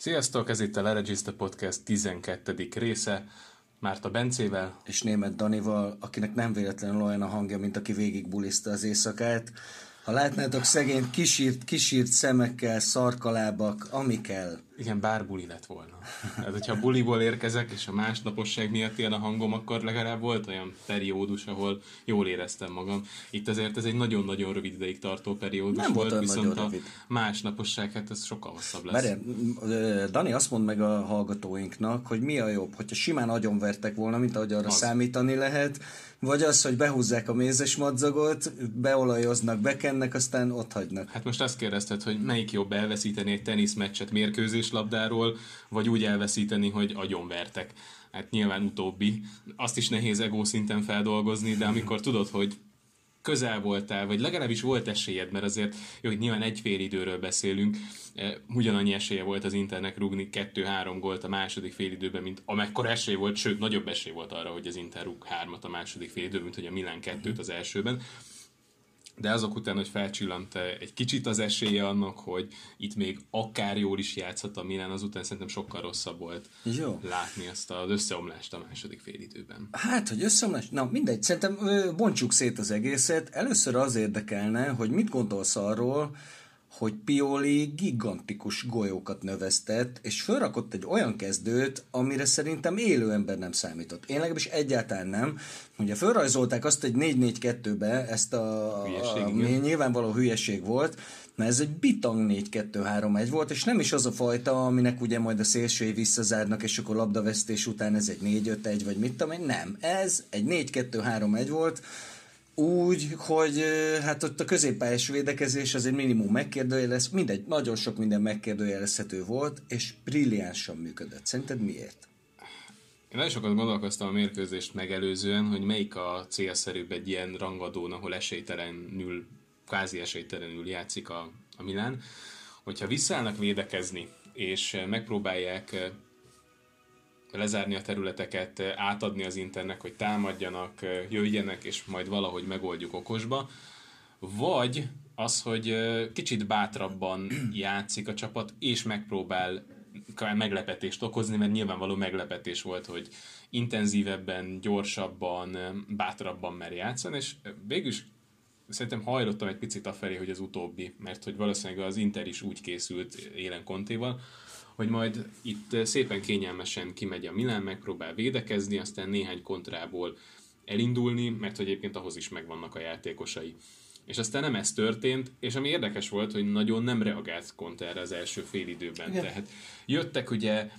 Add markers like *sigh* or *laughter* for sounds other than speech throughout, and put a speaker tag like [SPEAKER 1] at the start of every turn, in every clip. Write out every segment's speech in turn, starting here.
[SPEAKER 1] Sziasztok, ez itt a Leregiszta Podcast 12. része. Márta Bencével.
[SPEAKER 2] És német Danival, akinek nem véletlenül olyan a hangja, mint aki végig buliszta az éjszakát. Ha látnátok szegényt kisírt, kisírt szemekkel, szarkalábak, ami kell.
[SPEAKER 1] Igen, bár buli lett volna. Hát, hogyha buliból érkezek, és a másnaposság miatt ilyen a hangom, akkor legalább volt olyan periódus, ahol jól éreztem magam. Itt azért ez egy nagyon-nagyon rövid ideig tartó periódus
[SPEAKER 2] Nem volt,
[SPEAKER 1] viszont a
[SPEAKER 2] rövid.
[SPEAKER 1] másnaposság, hát ez sokkal hosszabb lesz.
[SPEAKER 2] Várjál, Dani azt mond meg a hallgatóinknak, hogy mi a jobb, hogyha simán agyonvertek volna, mint ahogy arra
[SPEAKER 1] Az.
[SPEAKER 2] számítani lehet, vagy az, hogy behúzzák a mézes madzagot, beolajoznak, bekennek, aztán ott hagynak.
[SPEAKER 1] Hát most azt kérdezted, hogy melyik jobb elveszíteni egy teniszmeccset mérkőzéslabdáról, vagy úgy elveszíteni, hogy agyonvertek. Hát nyilván utóbbi. Azt is nehéz ego szinten feldolgozni, de amikor tudod, hogy közel voltál, vagy legalábbis volt esélyed, mert azért jó, hogy nyilván egy fél időről beszélünk, eh, ugyanannyi esélye volt az Internek rúgni 2-3 gólt a második fél időben, mint amekkora esély volt, sőt, nagyobb esély volt arra, hogy az Inter rúg hármat a második fél időben, mint hogy a Milán kettőt az elsőben de azok után, hogy felcsillant egy kicsit az esélye annak, hogy itt még akár jól is játszhat a Milán, azután szerintem sokkal rosszabb volt
[SPEAKER 2] Jó.
[SPEAKER 1] látni azt az összeomlást a második félidőben.
[SPEAKER 2] Hát, hogy összeomlás? Na, mindegy, szerintem bontsuk szét az egészet. Először az érdekelne, hogy mit gondolsz arról, hogy Pioli gigantikus golyókat növesztett, és felrakott egy olyan kezdőt, amire szerintem élő ember nem számított. Én legalábbis egyáltalán nem. Ugye felrajzolták azt egy 4-4-2-be, ezt a,
[SPEAKER 1] Hülyeség,
[SPEAKER 2] a
[SPEAKER 1] igen.
[SPEAKER 2] nyilvánvaló hülyeség volt, mert ez egy bitang 4-2-3-1 volt, és nem is az a fajta, aminek ugye majd a szélsői visszazárnak, és akkor labdavesztés után ez egy 4-5-1, vagy mit tudom én, nem. Ez egy 4-2-3-1 volt, úgy, hogy hát ott a középpályás védekezés azért minimum megkérdőjelez, mindegy, nagyon sok minden megkérdőjelezhető volt, és brilliánsan működött. Szerinted miért?
[SPEAKER 1] Én nagyon sokat gondolkoztam a mérkőzést megelőzően, hogy melyik a célszerűbb egy ilyen rangadón, ahol esélytelenül, kvázi esélytelenül játszik a, a Milán. Hogyha visszaállnak védekezni, és megpróbálják lezárni a területeket, átadni az internek, hogy támadjanak, jöjjenek, és majd valahogy megoldjuk okosba, vagy az, hogy kicsit bátrabban játszik a csapat, és megpróbál meglepetést okozni, mert nyilvánvaló meglepetés volt, hogy intenzívebben, gyorsabban, bátrabban mer játszani, és végül is szerintem hajlottam egy picit afelé, hogy az utóbbi, mert hogy valószínűleg az Inter is úgy készült élen Kontéval, hogy majd itt szépen kényelmesen kimegy a Milán, megpróbál védekezni, aztán néhány kontrából elindulni, mert hogy egyébként ahhoz is megvannak a játékosai. És aztán nem ez történt, és ami érdekes volt, hogy nagyon nem reagált Conte erre az első fél időben.
[SPEAKER 2] Igen.
[SPEAKER 1] Tehát jöttek ugye,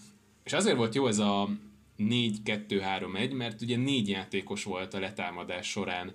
[SPEAKER 1] és azért volt jó ez a 4-2-3-1, mert ugye négy játékos volt a letámadás során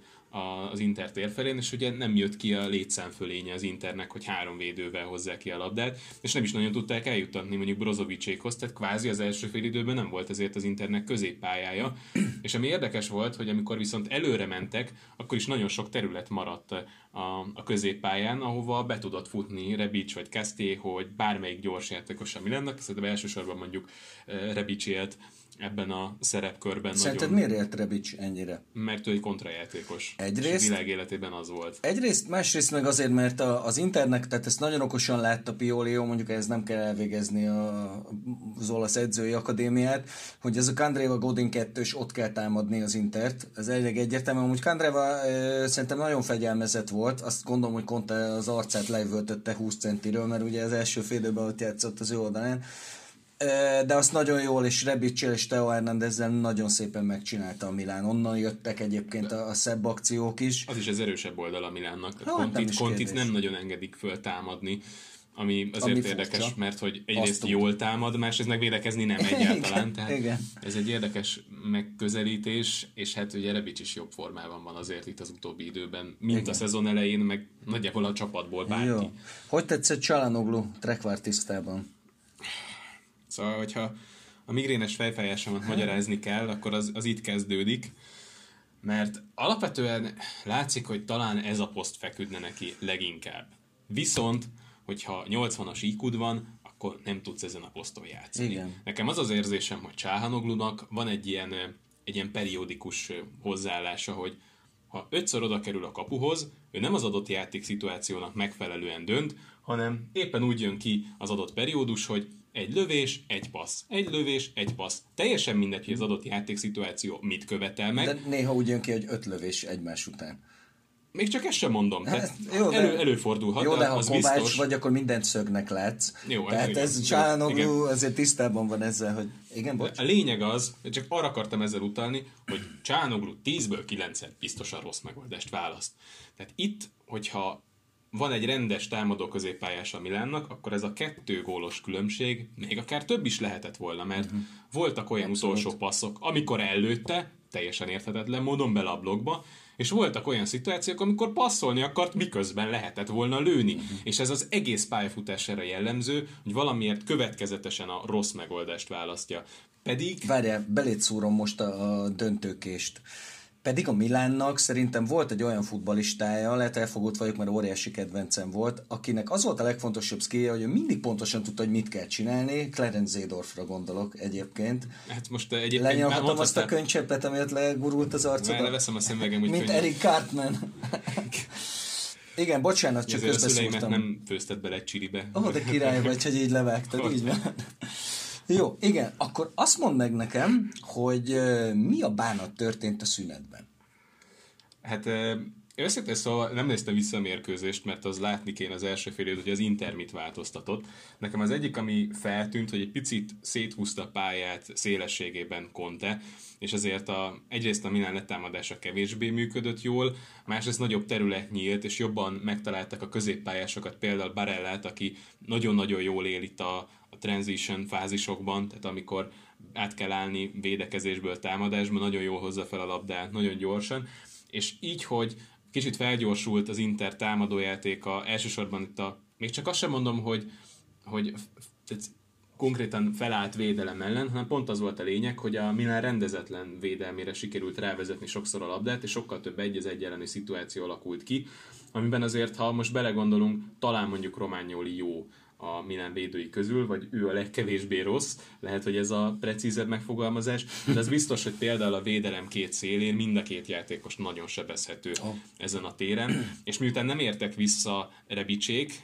[SPEAKER 1] az Inter tér felén, és ugye nem jött ki a létszám fölénye az Internek, hogy három védővel hozzák ki a labdát, és nem is nagyon tudták eljuttatni mondjuk Brozovicsékhoz, tehát kvázi az első fél időben nem volt ezért az Internek középpályája, *clears throat* és ami érdekes volt, hogy amikor viszont előre mentek, akkor is nagyon sok terület maradt a, a középpályán, ahova be tudott futni Rebic vagy Casté, hogy bármelyik gyors játékos, ami lennek, szerintem elsősorban mondjuk eh, Rebic élt ebben a szerepkörben
[SPEAKER 2] Szerinted
[SPEAKER 1] nagyon,
[SPEAKER 2] miért élt Rebic ennyire?
[SPEAKER 1] mert ő egy kontrajátékos.
[SPEAKER 2] Egyrészt-
[SPEAKER 1] És világ életében az volt.
[SPEAKER 2] Egyrészt, másrészt meg azért, mert a, az internek, tehát ezt nagyon okosan látta Pioli, jó, mondjuk ez nem kell elvégezni a, az olasz edzői akadémiát, hogy ez a Kandreva Godin kettős ott kell támadni az Intert. Ez elég egyértelmű. Amúgy Kandreva e, szerintem nagyon fegyelmezett volt, azt gondolom, hogy Conte az arcát lejvöltötte 20 centiről, mert ugye az első fél időben ott játszott az ő oldalán. De azt nagyon jól, és Rebicsel és Teo Hernandezzel nagyon szépen megcsinálta a Milán. Onnan jöttek egyébként a, a szebb akciók is.
[SPEAKER 1] Az is az erősebb oldala Milánnak. Tehát
[SPEAKER 2] Hát, nem
[SPEAKER 1] Kontit,
[SPEAKER 2] is
[SPEAKER 1] Kontit nem nagyon engedik föl támadni, ami azért
[SPEAKER 2] Ami
[SPEAKER 1] érdekes,
[SPEAKER 2] furcsa.
[SPEAKER 1] mert hogy
[SPEAKER 2] Azt
[SPEAKER 1] egyrészt
[SPEAKER 2] tud.
[SPEAKER 1] jól támad, másrészt meg védekezni nem *laughs* egyáltalán.
[SPEAKER 2] Igen,
[SPEAKER 1] tehát
[SPEAKER 2] igen.
[SPEAKER 1] ez egy érdekes megközelítés, és hát ugye Rebic is jobb formában van azért itt az utóbbi időben, mint
[SPEAKER 2] Igen.
[SPEAKER 1] a szezon elején, meg nagyjából a csapatból bárki.
[SPEAKER 2] Jó. Hogy tetszett Csalanoglu trekvártisztában?
[SPEAKER 1] Szóval, hogyha a migrénes fejfájásomat magyarázni kell, akkor az, az itt kezdődik, mert alapvetően látszik, hogy talán ez a poszt feküdne neki leginkább. Viszont, hogyha 80-as iq van, akkor nem tudsz ezen a poszton játszani.
[SPEAKER 2] Igen.
[SPEAKER 1] Nekem az az érzésem, hogy Csáhanoglunak van egy ilyen, egy ilyen periódikus hozzáállása, hogy ha ötször oda kerül a kapuhoz, ő nem az adott játék szituációnak megfelelően dönt, hanem éppen úgy jön ki az adott periódus, hogy egy lövés, egy passz. Egy lövés, egy passz. Teljesen mindegy, hogy az adott játékszituáció mit követel meg.
[SPEAKER 2] De néha úgy jön ki, hogy öt lövés egymás után.
[SPEAKER 1] Még csak ezt sem mondom. Tehát
[SPEAKER 2] Hát, jó, de-
[SPEAKER 1] elő, előfordulhat,
[SPEAKER 2] Jó, de ha
[SPEAKER 1] az
[SPEAKER 2] Kovács
[SPEAKER 1] biztos.
[SPEAKER 2] vagy, akkor mindent szögnek látsz.
[SPEAKER 1] Jó,
[SPEAKER 2] Tehát
[SPEAKER 1] igen,
[SPEAKER 2] ez
[SPEAKER 1] jó,
[SPEAKER 2] Csánoglu azért tisztában van ezzel, hogy igen, bocs.
[SPEAKER 1] A lényeg az, csak arra akartam ezzel utalni, hogy Csánoglu 10-ből 9 biztosan rossz megoldást választ. Tehát itt, hogyha van egy rendes támadó középpályás a Milánnak, akkor ez a kettő gólos különbség még akár több is lehetett volna, mert uh-huh. voltak olyan utolsó passzok, amikor ellőtte, teljesen érthetetlen módon bele a blogba, és voltak olyan szituációk, amikor passzolni akart, miközben lehetett volna lőni. Uh-huh. És ez az egész pályafutására jellemző, hogy valamiért következetesen a rossz megoldást választja. Pedig
[SPEAKER 2] Várjál, belét szúrom most a döntőkést. Pedig a Milánnak szerintem volt egy olyan futbalistája, lehet elfogult vagyok, mert óriási kedvencem volt, akinek az volt a legfontosabb skillje, hogy ő mindig pontosan tudta, hogy mit kell csinálni. Clarence Zedorfra gondolok egyébként.
[SPEAKER 1] Hát most egyébként
[SPEAKER 2] Lenyomhatom
[SPEAKER 1] már
[SPEAKER 2] azt a könycseppet, amiért legurult az
[SPEAKER 1] Már
[SPEAKER 2] arcodra.
[SPEAKER 1] leveszem a szemüvegem, hogy
[SPEAKER 2] Mint
[SPEAKER 1] könnyen.
[SPEAKER 2] Eric Cartman. Igen, bocsánat, csak közbeszúrtam.
[SPEAKER 1] nem főzted bele egy csiribe.
[SPEAKER 2] Ó, oh, de király vagy, hogy így levágtad, így van. Jó, igen, akkor azt mondd meg nekem, hogy mi a bánat történt a szünetben.
[SPEAKER 1] Hát őszintén szóval nem néztem vissza a mérkőzést, mert az látni kéne az első fél hogy az Inter mit változtatott. Nekem az egyik, ami feltűnt, hogy egy picit széthúzta a pályát szélességében Conte, és ezért a, egyrészt a Milán letámadása kevésbé működött jól, másrészt nagyobb terület nyílt, és jobban megtaláltak a középpályásokat, például Barellát, aki nagyon-nagyon jól él itt a, a transition fázisokban, tehát amikor át kell állni védekezésből támadásba, nagyon jól hozza fel a labdát, nagyon gyorsan, és így, hogy kicsit felgyorsult az Inter támadójátéka, elsősorban itt a, még csak azt sem mondom, hogy, hogy konkrétan felállt védelem ellen, hanem pont az volt a lényeg, hogy a Milán rendezetlen védelmére sikerült rávezetni sokszor a labdát, és sokkal több egy az egy elleni szituáció alakult ki, amiben azért, ha most belegondolunk, talán mondjuk Romágnoli jó a Milán védői közül, vagy ő a legkevésbé rossz, lehet, hogy ez a precízebb megfogalmazás, de az biztos, hogy például a védelem két szélén mind a két játékos nagyon sebezhető
[SPEAKER 2] Oh.
[SPEAKER 1] ezen a téren, és miután nem értek vissza Rebicsék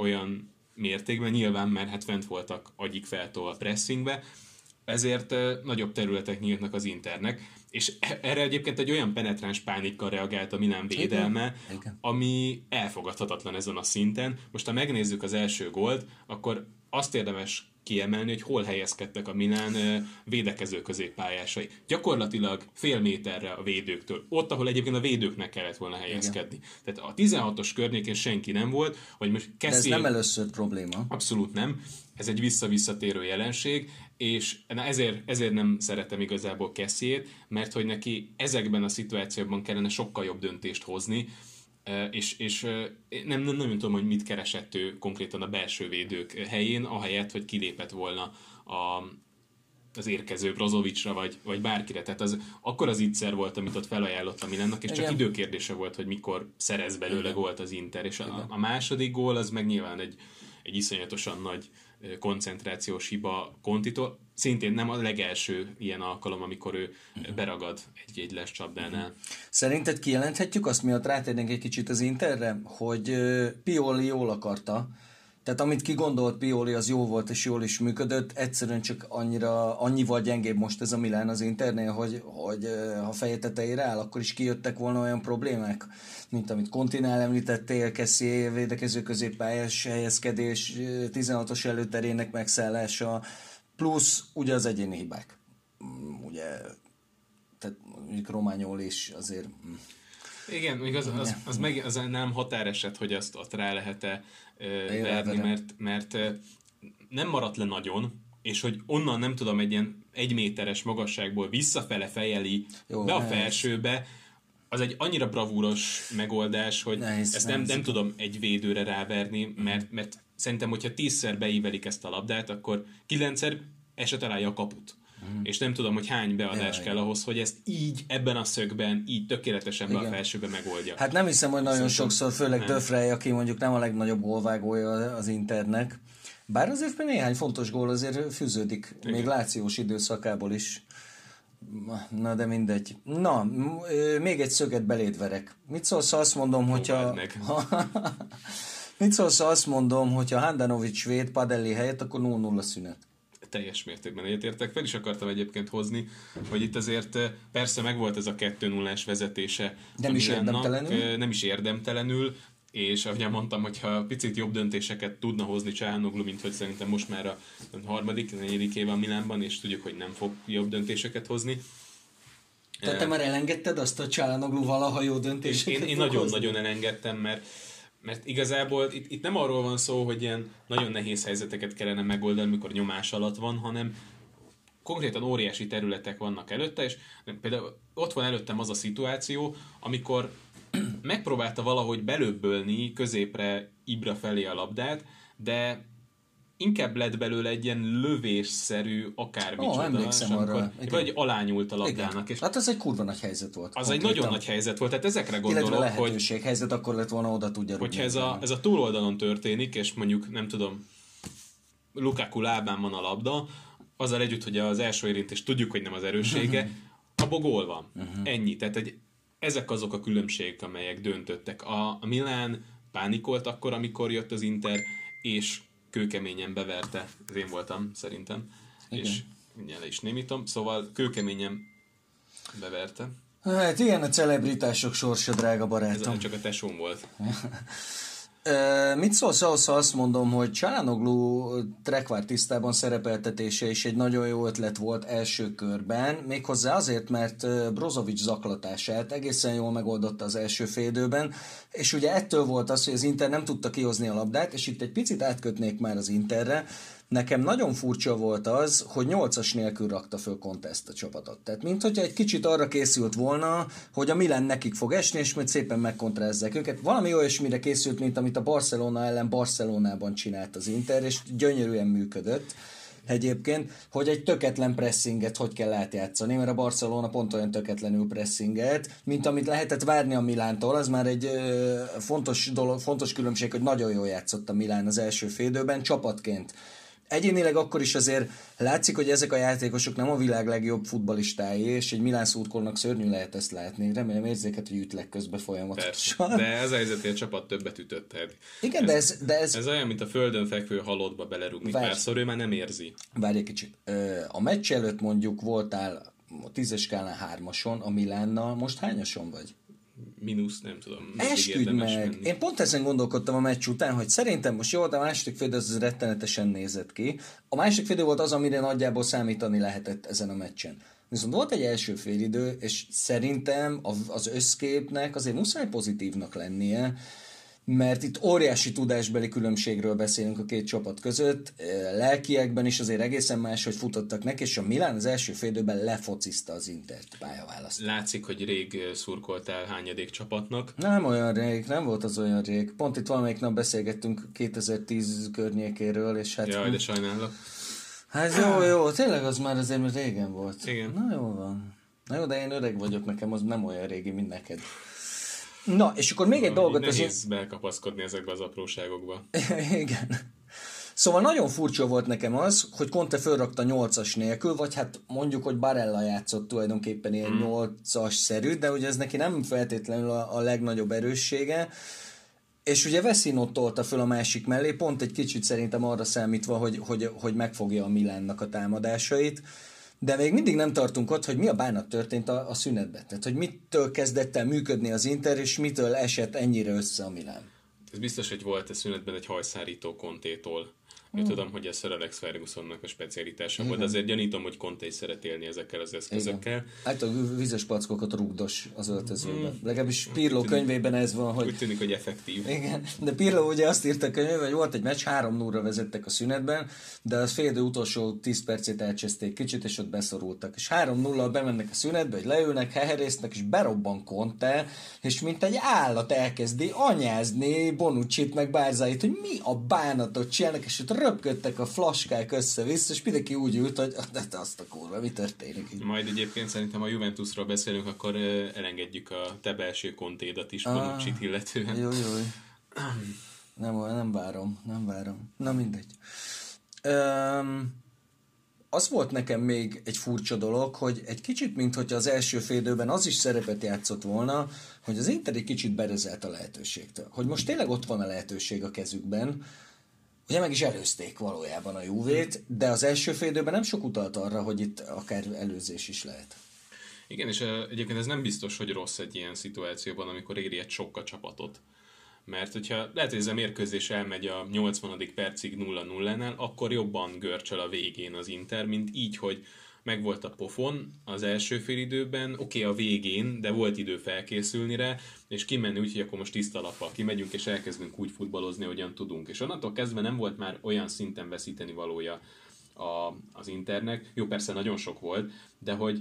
[SPEAKER 1] olyan mértékben, nyilván, mert hát fent voltak agyik feltól a pressingbe, ezért nagyobb területek nyíltnak az Internek, és e- erre egyébként egy olyan penetráns pánikkal reagált a Milán védelme,
[SPEAKER 2] Igen, igen.
[SPEAKER 1] ami elfogadhatatlan ezen a szinten. Most ha megnézzük az első gólt, akkor azt érdemes kiemelni, hogy hol helyezkedtek a Milán védekező középpályásai. Gyakorlatilag fél méterre a védőktől. Ott, ahol egyébként a védőknek kellett volna helyezkedni. Tehát a 16-os környékén senki nem volt, hogy most
[SPEAKER 2] De ez
[SPEAKER 1] Kessie...
[SPEAKER 2] nem először probléma.
[SPEAKER 1] Abszolút nem. Ez egy visszavisszatérő jelenség, és na ezért, ezért nem szeretem igazából Kessiét, mert hogy neki ezekben a szituációkban kellene sokkal jobb döntést hozni, és, és nem, nem, nem tudom, hogy mit keresett ő konkrétan a belső védők helyén, ahelyett, hogy kilépett volna a, az érkező Brozovicsra, vagy, vagy bárkire. Tehát az, akkor az ígyszer volt, amit ott felajánlott a Milánnak, és csak
[SPEAKER 2] Igen.
[SPEAKER 1] időkérdése volt, hogy mikor szerez belőle
[SPEAKER 2] Igen.
[SPEAKER 1] gólt az Inter. És a, a második gól az meg nyilván egy, egy iszonyatosan nagy ö, koncentrációs hiba Kontitól. Szintén nem a legelső ilyen alkalom, amikor ő beragad egy, egy les csapdánál.
[SPEAKER 2] Szerinted kijelenthetjük azt, miatt rátérnénk egy kicsit az Interre, hogy Pioli jól akarta, tehát amit kigondolt Pioli, az jó volt és jól is működött, egyszerűen csak annyira, annyival gyengébb most ez a Milán az Internél, hogy, hogy ha feje tetejére áll, akkor is kijöttek volna olyan problémák, mint amit Kontinál említettél, Kessie védekező középpályás helyezkedés, ö, 16-os előterének megszállása, plusz ugye az egyéni hibák. Mm, Ugye, tehát mondjuk Rományol is azért... mm.
[SPEAKER 1] Igen, még az, az, az, meg, az nem határeset, hogy azt ott rá lehet-e verni, mert, mert nem maradt le nagyon, és hogy onnan nem tudom, egy ilyen egy méteres magasságból visszafele fejeli
[SPEAKER 2] Jó,
[SPEAKER 1] be a felsőbe, az egy annyira bravúros megoldás, hogy
[SPEAKER 2] Nehéz,
[SPEAKER 1] ezt nem,
[SPEAKER 2] nehéz.
[SPEAKER 1] nem tudom egy védőre ráverni, mert, mert szerintem, hogyha tízszer beívelik ezt a labdát, akkor kilencszer eset találja a kaput. És nem tudom, hogy hány beadás
[SPEAKER 2] Ja,
[SPEAKER 1] kell ahhoz, hogy ezt így, ebben a szögben, így tökéletesen be a
[SPEAKER 2] Igen.
[SPEAKER 1] felsőbe megoldja.
[SPEAKER 2] Hát nem hiszem, hogy nagyon
[SPEAKER 1] Szerintem
[SPEAKER 2] sokszor, főleg. Döfrej, aki mondjuk nem a legnagyobb gólvágója az Internek. Bár azért néhány fontos gól azért fűződik, Igen. még lációs időszakából is. Na de mindegy. Na, még egy szöget beléd verek. Mit szólsz, ha azt mondom, hogyha... *laughs* Mit szólsz, ha azt mondom, hogy ha Handanovic véd Padelli helyett, akkor 0-0 szünet?
[SPEAKER 1] Teljes mértékben egyetértek. Fel is akartam egyébként hozni, hogy itt azért eh, persze megvolt ez a 2 0 vezetése.
[SPEAKER 2] Nem is érdemtelenül.
[SPEAKER 1] Eh, nem is érdemtelenül, és ahogy mondtam, hogyha picit jobb döntéseket tudna hozni Csállnoglu, mint hogy szerintem most már a harmadik, negyedik éve a Milánban, és tudjuk, hogy nem fog jobb döntéseket hozni.
[SPEAKER 2] Tehát te már elengedted azt a Csállnoglu valaha jó döntéseket
[SPEAKER 1] Én, én nagyon-nagyon elengedtem, mert mert igazából itt, itt nem arról van szó, hogy ilyen nagyon nehéz helyzeteket kellene megoldani, amikor nyomás alatt van, hanem konkrétan óriási területek vannak előtte, és például ott van előttem az a szituáció, amikor megpróbálta valahogy belőbbölni középre Ibra felé a labdát, de inkább lett belőle egy ilyen lövésszerű akármicsoda.
[SPEAKER 2] Oh, emlékszem arra.
[SPEAKER 1] Vagy alányult a labdának.
[SPEAKER 2] És hát ez egy kurva nagy helyzet volt.
[SPEAKER 1] Az konkrétan. egy nagyon nagy helyzet volt, tehát ezekre gondolok, Illetve
[SPEAKER 2] lehetőség, hogy... helyzet, akkor lett volna oda tudja
[SPEAKER 1] Hogyha ez a, ez a túloldalon történik, és mondjuk nem tudom, Lukaku lábán van a labda, azzal együtt, hogy az első érintés tudjuk, hogy nem az erőssége, abból gól van. Uh-huh. Ennyi. Tehát egy, ezek azok a különbségek, amelyek döntöttek. A, a Milán pánikolt akkor, amikor jött az Inter, és kőkeményen beverte, ez én voltam szerintem, Igen. és mindjárt le is némítom, szóval kőkeményen beverte.
[SPEAKER 2] Hát ilyen a celebritások sorsa, drága barátom.
[SPEAKER 1] Ez csak a tesóm volt. *laughs*
[SPEAKER 2] Mit szólsz ahhoz, ha azt mondom, hogy Csalánoglu trekvár tisztában szerepeltetése is egy nagyon jó ötlet volt első körben, méghozzá azért, mert Brozovic zaklatását egészen jól megoldotta az első félidőben, és ugye ettől volt az, hogy az Inter nem tudta kihozni a labdát, és itt egy picit átkötnék már az Interre, Nekem nagyon furcsa volt az, hogy nyolcas nélkül rakta föl Contest a csapatot. Tehát mint hogyha egy kicsit arra készült volna, hogy a Milan nekik fog esni, és majd szépen megkontrázzák őket. Valami olyasmire készült, mint amit a Barcelona ellen Barcelonában csinált az Inter, és gyönyörűen működött egyébként, hogy egy töketlen pressinget hogy kell átjátszani, mert a Barcelona pont olyan töketlenül pressinget, mint amit lehetett várni a Milántól, az már egy ö, fontos, dolog, fontos különbség, hogy nagyon jól játszott a Milán az első félidőben, csapatként egyénileg akkor is azért látszik, hogy ezek a játékosok nem a világ legjobb futbalistái, és egy Milán szurkolnak szörnyű lehet ezt látni. Remélem érzéket, hogy ütlek közben folyamatosan.
[SPEAKER 1] Persze, de ez a helyzet, a csapat többet ütött. Tehát
[SPEAKER 2] Igen, ez, de ez, de ez...
[SPEAKER 1] Ez olyan, mint a földön fekvő halottba belerúgni Várj, párszor, ő már nem érzi.
[SPEAKER 2] Várj egy kicsit. A meccs előtt mondjuk voltál a tízes skálán hármason, a Milánnal, most hányason vagy?
[SPEAKER 1] Mínusz, nem tudom.
[SPEAKER 2] Esküdj meg! Menni. Én pont ezen gondolkodtam a meccs után, hogy szerintem most jó, de a második fél az rettenetesen nézett ki. A második fél volt az, amire nagyjából számítani lehetett ezen a meccsen. Viszont volt egy első félidő, és szerintem az összképnek azért muszáj pozitívnak lennie, mert itt óriási tudásbeli különbségről beszélünk a két csapat között, lelkiekben is azért egészen más, hogy futottak neki, és a Milán az első félidőben lefocizta az Intert pályaválaszt.
[SPEAKER 1] Látszik, hogy rég szurkoltál hányadék csapatnak.
[SPEAKER 2] Nem olyan rég, nem volt az olyan rég. Pont itt valamelyik nap beszélgettünk 2010 környékéről, és hát...
[SPEAKER 1] Jaj, de sajnálok.
[SPEAKER 2] Hát jó, jó, tényleg az már azért régen volt.
[SPEAKER 1] Igen.
[SPEAKER 2] Na jó van. Na jó, de én öreg vagyok, nekem az nem olyan régi, mint neked. Na, és akkor még egy dolgot...
[SPEAKER 1] Nehéz az... bekapaszkodni ezekbe az apróságokba. *laughs*
[SPEAKER 2] Igen. Szóval nagyon furcsa volt nekem az, hogy Conte fölrakta 8-as nélkül, vagy hát mondjuk, hogy Barella játszott tulajdonképpen ilyen hmm. 8-as szerű, de ugye ez neki nem feltétlenül a, a legnagyobb erőssége. És ugye Veszinot tolta föl a másik mellé, pont egy kicsit szerintem arra számítva, hogy, hogy, hogy megfogja a Milánnak a támadásait. De még mindig nem tartunk ott, hogy mi a bánat történt a, a szünetben. Tehát, hogy mitől kezdett el működni az Inter, és mitől esett ennyire össze a Milán.
[SPEAKER 1] Ez biztos, hogy volt a szünetben egy hajszárító kontétól én mm. tudom, hogy ez Sir Alex Fergusonnak a specialitása volt, de azért gyanítom, hogy Conte is szeret élni ezekkel az eszközökkel.
[SPEAKER 2] Hát a vizes packokat rúgdos az öltözőben. Mm. Legalábbis Pirlo tűnik, könyvében ez van, hogy...
[SPEAKER 1] Úgy tűnik, hogy effektív.
[SPEAKER 2] Igen, de Pirlo ugye azt írta a könyvében, hogy volt egy meccs, 3 0 vezettek a szünetben, de az fél utolsó 10 percét elcseszték kicsit, és ott beszorultak. És 3 0 bemennek a szünetbe, hogy leülnek, heherésznek, és berobban Conte, és mint egy állat elkezdi anyázni Bonucci-t meg Bárzáit, hogy mi a bánatot csinálnak, és ott röpködtek a flaskák össze-vissza, és mindenki úgy ült, hogy de azt a kurva, mi történik
[SPEAKER 1] így. Majd egyébként szerintem a Juventusról beszélünk, akkor elengedjük a te belső kontédat is, ah, Bonucci-t illetően.
[SPEAKER 2] Jó, jó. Nem, nem várom, nem várom. Na mindegy. Um, az volt nekem még egy furcsa dolog, hogy egy kicsit, mint hogyha az első félidőben az is szerepet játszott volna, hogy az Inter egy kicsit berezelt a lehetőségtől. Hogy most tényleg ott van a lehetőség a kezükben, Ugye meg is előzték valójában a Juvét, de az első félidőben nem sok utalt arra, hogy itt akár előzés is lehet.
[SPEAKER 1] Igen, és egyébként ez nem biztos, hogy rossz egy ilyen szituációban, amikor éri egy sokkal csapatot. Mert hogyha lehet, hogy ez a mérkőzés elmegy a 80. percig 0-0-nál, akkor jobban görcsel a végén az Inter, mint így, hogy megvolt a pofon az első félidőben, oké okay, a végén, de volt idő felkészülni rá, és kimenni úgy, hogy akkor most tiszta lappal kimegyünk, és elkezdünk úgy futballozni, hogyan tudunk. És onnantól kezdve nem volt már olyan szinten veszíteni valója a, az Internek. Jó, persze nagyon sok volt, de hogy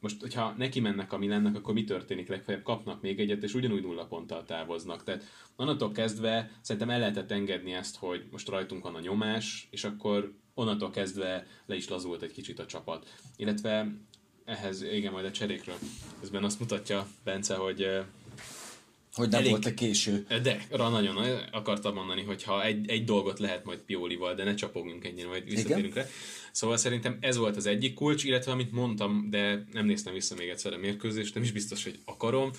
[SPEAKER 1] most, hogyha neki mennek a Milánnak, akkor mi történik? Legfeljebb kapnak még egyet, és ugyanúgy nulla ponttal távoznak. Tehát onnantól kezdve szerintem el lehetett engedni ezt, hogy most rajtunk van a nyomás, és akkor onnantól kezdve le is lazult egy kicsit a csapat. Illetve ehhez, igen, majd a cserékről. Közben azt mutatja Bence, hogy
[SPEAKER 2] hogy nem Elég, volt a késő.
[SPEAKER 1] De, arra nagyon akartam mondani, hogy ha egy, egy dolgot lehet majd Piolival, de ne csapogjunk ennyire, majd visszatérünk rá. Szóval szerintem ez volt az egyik kulcs, illetve amit mondtam, de nem néztem vissza még egyszer a mérkőzést, nem is biztos, hogy akarom,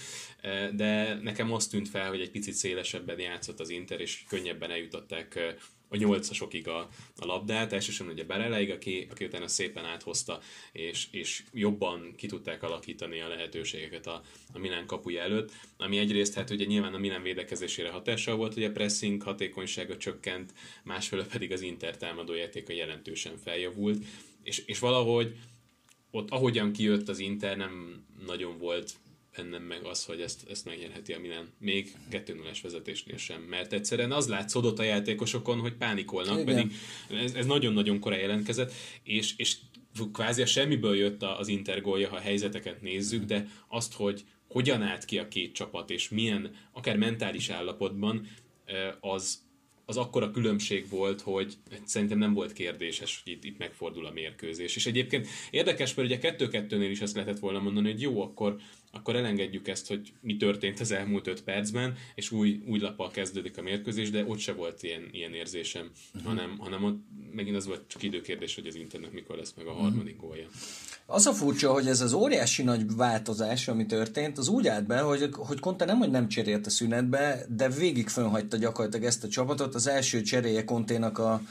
[SPEAKER 1] de nekem azt tűnt fel, hogy egy picit szélesebben játszott az Inter, és könnyebben eljutották a nyolcasokig a, a labdát, elsősorban ugye Bereleig, aki, aki utána szépen áthozta, és, és jobban ki tudták alakítani a lehetőségeket a, a Milán kapuja előtt, ami egyrészt hát ugye nyilván a Milán védekezésére hatással volt, ugye pressing hatékonysága csökkent, másfelől pedig az Inter támadójátéka jelentősen feljavult, és, és valahogy ott ahogyan kijött az Inter nem nagyon volt bennem meg az, hogy ezt, ezt megnyerheti a Milan. Még 2 0 vezetésnél sem. Mert egyszerűen az látszódott a játékosokon, hogy pánikolnak, Igen. pedig ez, ez nagyon-nagyon korai jelentkezett, és, és kvázi a semmiből jött az Inter gólja, ha helyzeteket nézzük, de azt, hogy hogyan állt ki a két csapat, és milyen, akár mentális állapotban, az, az akkora különbség volt, hogy szerintem nem volt kérdéses, hogy itt, itt megfordul a mérkőzés. És egyébként érdekes, mert ugye 2-2-nél is ezt lehetett volna mondani, hogy jó, akkor akkor elengedjük ezt, hogy mi történt az elmúlt öt percben, és új, új lappal kezdődik a mérkőzés, de ott se volt ilyen, ilyen érzésem, uh-huh. hanem, hanem ott megint az volt csak időkérdés, hogy az internet mikor lesz meg a harmadik uh-huh. gólja.
[SPEAKER 2] Az a furcsa, hogy ez az óriási nagy változás, ami történt, az úgy állt be, hogy, hogy Conte nem, hogy nem cserélt a szünetbe, de végig fönhagyta gyakorlatilag ezt a csapatot. Az első cseréje Conténak a,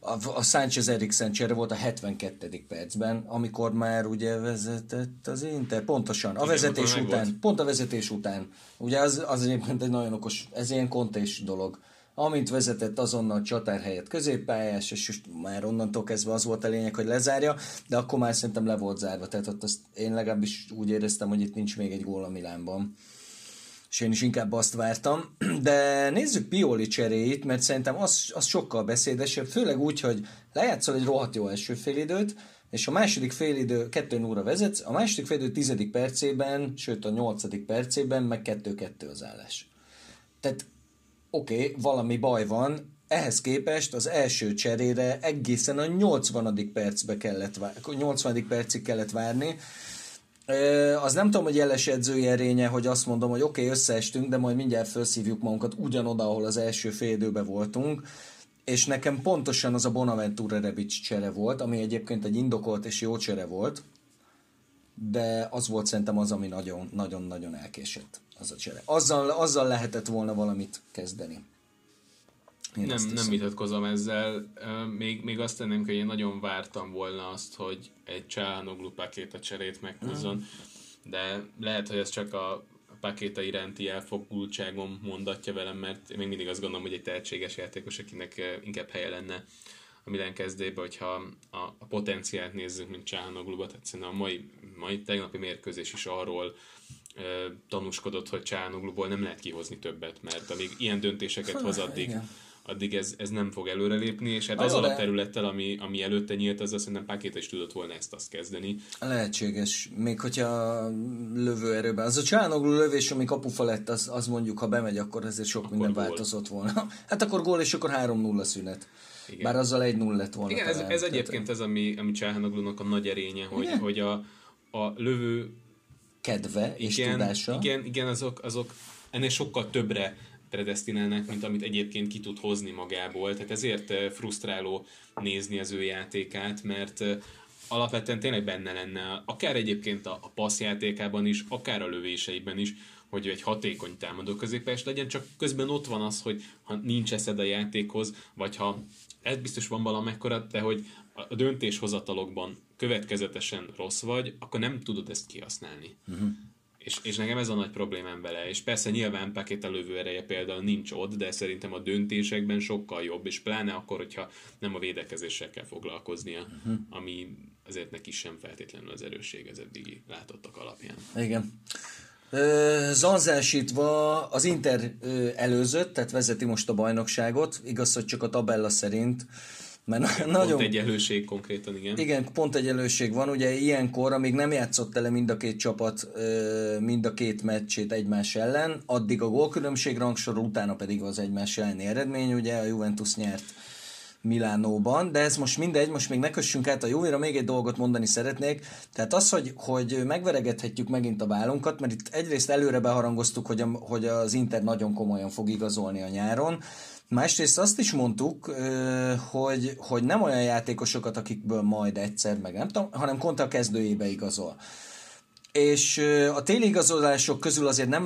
[SPEAKER 2] a, a Sánchez Eriksen csere volt a 72. percben, amikor már ugye vezetett az Inter, pontosan, a Igen, vezetés után, volt. pont a vezetés után. Ugye az, az egyébként egy nagyon okos, ez ilyen kontés dolog. Amint vezetett azonnal csatár helyett középpályás, és már onnantól kezdve az volt a lényeg, hogy lezárja, de akkor már szerintem le volt zárva, tehát ott azt én legalábbis úgy éreztem, hogy itt nincs még egy gól a Milánban és én is inkább azt vártam. *clears throat* De nézzük Pioli cseréit, mert szerintem az, az sokkal beszédesebb, főleg úgy, hogy lejátszol egy rohadt jó első félidőt, és a második félidő, kettő óra vezetsz, a második félidő tizedik percében, sőt a nyolcadik percében meg kettő-kettő az állás. Tehát oké, okay, valami baj van, ehhez képest az első cserére egészen a 80. percbe kellett várni, 80. percig kellett várni, az nem tudom, hogy jeles edzői erénye, hogy azt mondom, hogy oké, okay, összeestünk, de majd mindjárt felszívjuk magunkat ugyanoda, ahol az első fél időben voltunk. És nekem pontosan az a Bonaventura Rebic csere volt, ami egyébként egy indokolt és jó csere volt, de az volt szerintem az, ami nagyon-nagyon elkésett, az a csere. Azzal, azzal lehetett volna valamit kezdeni.
[SPEAKER 1] Én nem, nem vitatkozom ezzel. Még, még azt tenném, hogy én nagyon vártam volna azt, hogy egy Csáhanoglu pakéta cserét meghúzzon, mm. de lehet, hogy ez csak a pakéta iránti elfogultságom mondatja velem, mert én még mindig azt gondolom, hogy egy tehetséges játékos, akinek inkább helye lenne a Milan kezdébe, hogyha a, a potenciált nézzük, mint Csáhanogluba, tehát szerintem a mai, mai tegnapi mérkőzés is arról tanúskodott, hogy Csáhanogluból nem lehet kihozni többet, mert amíg ilyen döntéseket hoz addig, Igen addig ez, ez nem fog előrelépni, és hát az a területtel, ami, ami előtte nyílt, az azt szerintem Pakéta is tudott volna ezt azt kezdeni.
[SPEAKER 2] Lehetséges, még hogyha lövőerőben. Az a csánoglu lövés, ami kapufa lett, az, az mondjuk, ha bemegy, akkor ezért sok akkor minden gól. változott volna. *laughs* Hát akkor gól, és akkor 3-0 szünet. Igen. Bár azzal egy 0 lett volna.
[SPEAKER 1] Igen, ez, ez egyébként ez, ami, ami Csáhanoglunak a nagy erénye, hogy, hogy a, a lövő
[SPEAKER 2] kedve és
[SPEAKER 1] igen,
[SPEAKER 2] tudása.
[SPEAKER 1] Igen, igen azok, azok ennél sokkal többre predestinálnak, mint amit egyébként ki tud hozni magából. Tehát ezért frusztráló nézni az ő játékát, mert alapvetően tényleg benne lenne, akár egyébként a, passzjátékában is, akár a lövéseiben is, hogy egy hatékony támadó középes legyen, csak közben ott van az, hogy ha nincs eszed a játékhoz, vagy ha ez biztos van valamekkora, de hogy a döntéshozatalokban következetesen rossz vagy, akkor nem tudod ezt kihasználni. Uh-huh. És, és nekem ez a nagy problémám vele. És persze nyilván Paket a lövő ereje például nincs ott, de szerintem a döntésekben sokkal jobb, és pláne akkor, hogyha nem a védekezéssel kell foglalkoznia, uh-huh. ami azért neki sem feltétlenül az erősség az eddigi látottak alapján.
[SPEAKER 2] Igen. Zanzásítva az Inter előzött, tehát vezeti most a bajnokságot, igaz, hogy csak a tabella szerint,
[SPEAKER 1] mert pont nagyon... Pont egyenlőség konkrétan, igen.
[SPEAKER 2] Igen, pont egyenlőség van. Ugye ilyenkor, amíg nem játszott ele mind a két csapat, mind a két meccsét egymás ellen, addig a gólkülönbség rangsor, utána pedig az egymás elleni eredmény, ugye a Juventus nyert Milánóban, de ez most mindegy, most még ne kössünk át a Juvira, még egy dolgot mondani szeretnék. Tehát az, hogy, hogy megveregethetjük megint a vállunkat, mert itt egyrészt előre beharangoztuk, hogy, a, hogy az Inter nagyon komolyan fog igazolni a nyáron, Másrészt azt is mondtuk, hogy, hogy nem olyan játékosokat, akikből majd egyszer, meg nem tudom, hanem Konta kezdőjébe igazol. És a téli igazolások közül azért nem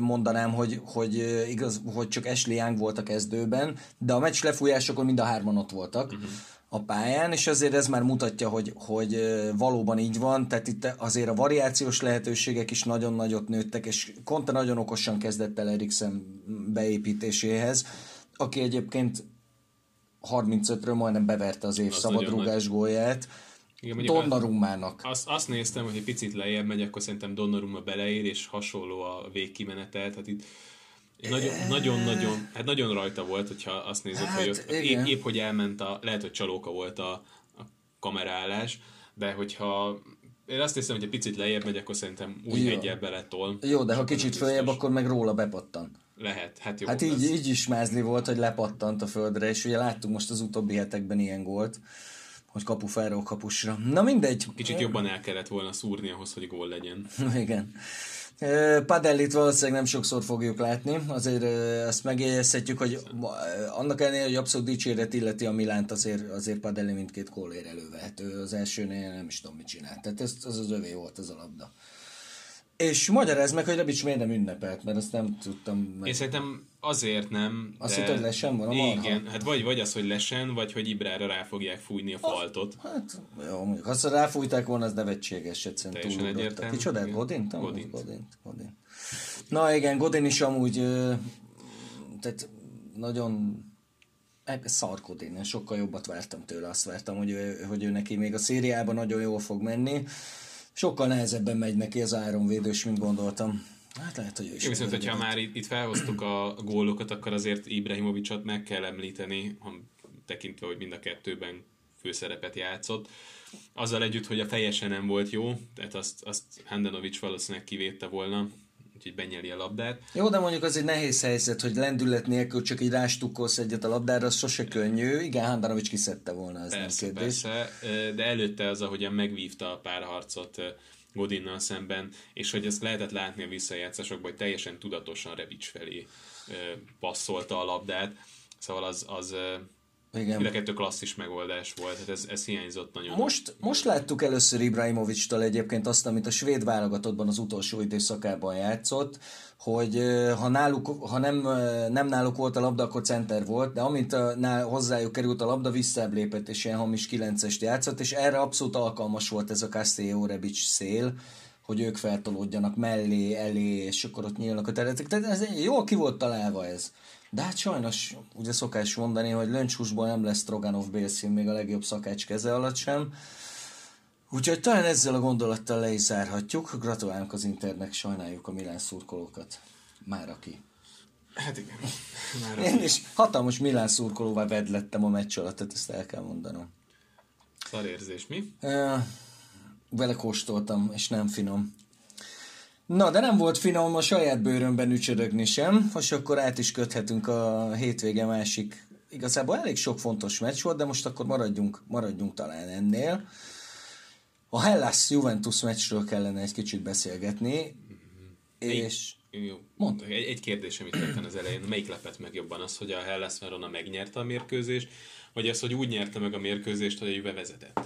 [SPEAKER 2] mondanám, hogy, hogy, igaz, hogy csak Ashley Young volt a kezdőben, de a meccs lefújásokon mind a hárman ott voltak. Uh-huh a pályán, és azért ez már mutatja, hogy, hogy valóban így van, tehát itt azért a variációs lehetőségek is nagyon nagyot nőttek, és Conte nagyon okosan kezdett el Eriksen beépítéséhez, aki egyébként 35-ről majdnem beverte az év szabadrúgás gólját. Donnarummának.
[SPEAKER 1] Azt, azt néztem, hogy egy picit lejjebb megy, akkor szerintem Donnarumma beleér, és hasonló a végkimenetel, tehát itt nagyon-nagyon, hát nagyon rajta volt, hogyha azt nézed, hát, hogy ott épp, épp, hogy elment a, lehet, hogy csalóka volt a, a kamerálás, de hogyha én azt hiszem, hogy egy picit lejjebb megy, akkor szerintem úgy egyel beletol.
[SPEAKER 2] Jó, de ha kicsit följebb, akkor meg róla bepattan.
[SPEAKER 1] Lehet, hát jó.
[SPEAKER 2] Hát így, így is mázli volt, hogy lepattant a földre, és ugye láttuk most az utóbbi hetekben ilyen gólt, hogy kapufáról kapusra. Na mindegy.
[SPEAKER 1] Kicsit jobban el kellett volna szúrni ahhoz, hogy gól legyen. *laughs*
[SPEAKER 2] Igen. Padellit valószínűleg nem sokszor fogjuk látni, azért ezt megjegyezhetjük, hogy annak ellenére, hogy abszolút dicséret illeti a Milánt, azért, azért Padelli mindkét kólér elővehető. Az elsőnél nem is tudom, mit csinált. Tehát ez, az az övé volt ez a labda. És magyarázd meg, hogy Rebics miért nem ünnepelt, mert azt nem tudtam
[SPEAKER 1] meg. Én szerintem azért nem.
[SPEAKER 2] Azt de... hogy lesen van a marha.
[SPEAKER 1] Igen, hát vagy, vagy az, hogy lesen, vagy hogy Ibrára rá fogják fújni a faltot.
[SPEAKER 2] Az, hát jó, mondjuk, ha ráfújták volna, az nevetséges, egyszerűen
[SPEAKER 1] Teljesen egyértelmű.
[SPEAKER 2] Kicsoda? Godint? Godint. Godint. Godint. Na igen, Godin is amúgy tehát nagyon szar Godin, sokkal jobbat vártam tőle, azt vártam, hogy ő, hogy ő neki még a szériában nagyon jól fog menni sokkal nehezebben megy neki az áronvédős, mint gondoltam. Hát lehet, hogy ő is.
[SPEAKER 1] Viszont, hogyha már itt, itt felhoztuk a gólokat, akkor azért Ibrahimovicsot meg kell említeni, tekintve, hogy mind a kettőben főszerepet játszott. Azzal együtt, hogy a fejesen nem volt jó, tehát azt, azt Handanovics valószínűleg kivédte volna, úgyhogy benyeli a labdát.
[SPEAKER 2] Jó, de mondjuk az egy nehéz helyzet, hogy lendület nélkül csak így rástukkolsz egyet a labdára, az sose könnyű. Igen, Handanovics kiszedte volna, ez persze, nem kérdés.
[SPEAKER 1] Persze, de előtte az, ahogyan megvívta a párharcot Godinnal szemben, és hogy ezt lehetett látni a visszajátszásokban, hogy teljesen tudatosan Revics felé passzolta a labdát, szóval az, az igen. Mind a kettő klasszis megoldás volt, hát ez, ez hiányzott nagyon.
[SPEAKER 2] Most, most láttuk először Ibrahimovics-tal egyébként azt, amit a svéd válogatottban az utolsó időszakában játszott, hogy ha, náluk, ha nem, nem náluk volt a labda, akkor center volt, de amint a, nál, hozzájuk került a labda, visszább lépett, és ilyen hamis 9 játszott, és erre abszolút alkalmas volt ez a Castello Rebic szél, hogy ők feltolódjanak mellé, elé, és akkor ott nyílnak a területek. Tehát ez jól ki volt találva ez. De hát sajnos, ugye szokás mondani, hogy löncshúsból nem lesz Stroganov Bélszín még a legjobb szakács keze alatt sem. Úgyhogy talán ezzel a gondolattal le is zárhatjuk. Gratulálunk az Internek, sajnáljuk a Milán szurkolókat. Már aki.
[SPEAKER 1] Hát igen. *laughs*
[SPEAKER 2] Már Én aki. is hatalmas Milán szurkolóvá vedlettem a meccs alatt, tehát ezt el kell mondanom.
[SPEAKER 1] Szarérzés, mi?
[SPEAKER 2] Vele kóstoltam, és nem finom. Na, de nem volt finom a saját bőrömben ücsörögni sem, most akkor át is köthetünk a hétvége másik. Igazából elég sok fontos meccs volt, de most akkor maradjunk, maradjunk talán ennél. A Hellas Juventus meccsről kellene egy kicsit beszélgetni, és
[SPEAKER 1] Jó. Egy, egy kérdésem itt rögtön az elején. Melyik lepett meg jobban? Az, hogy a Hellas Verona megnyerte a mérkőzést, vagy az, hogy úgy nyerte meg a mérkőzést, hogy a Juve vezetett?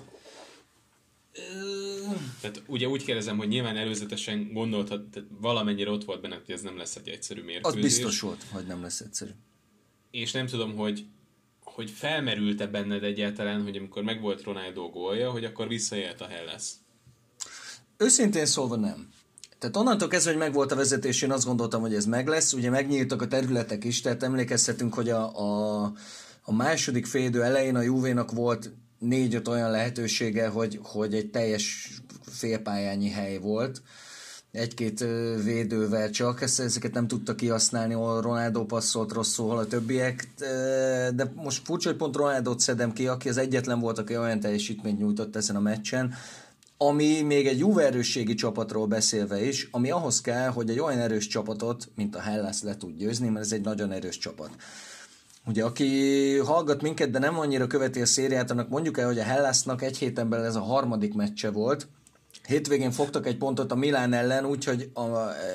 [SPEAKER 1] Tehát ugye úgy kérdezem, hogy nyilván előzetesen gondoltad, tehát valamennyire ott volt benne, hogy ez nem lesz egy egyszerű mérkőzés.
[SPEAKER 2] Az biztos volt, hogy nem lesz egyszerű.
[SPEAKER 1] És nem tudom, hogy hogy felmerült-e benned egyáltalán, hogy amikor megvolt Ronaldo gólja, hogy akkor visszaélt a Hellas?
[SPEAKER 2] Őszintén szólva nem. Tehát onnantól kezdve, hogy megvolt a vezetés, én azt gondoltam, hogy ez meg lesz. Ugye megnyíltak a területek is, tehát emlékezhetünk, hogy a, a, a második félidő elején a Juvénak volt négy-öt olyan lehetősége, hogy, hogy egy teljes félpályányi hely volt egy-két védővel csak, ezeket nem tudta kihasználni, Ronaldo passzolt rosszul, a többiek, de most furcsa, hogy pont Ronaldo szedem ki, aki az egyetlen volt, aki olyan teljesítményt nyújtott ezen a meccsen, ami még egy Juve erősségi csapatról beszélve is, ami ahhoz kell, hogy egy olyan erős csapatot, mint a Hellas le tud győzni, mert ez egy nagyon erős csapat. Ugye, aki hallgat minket, de nem annyira követi a szériát, annak mondjuk el, hogy a Hellasnak egy héten belül ez a harmadik meccse volt, Hétvégén fogtak egy pontot a Milán ellen, úgyhogy a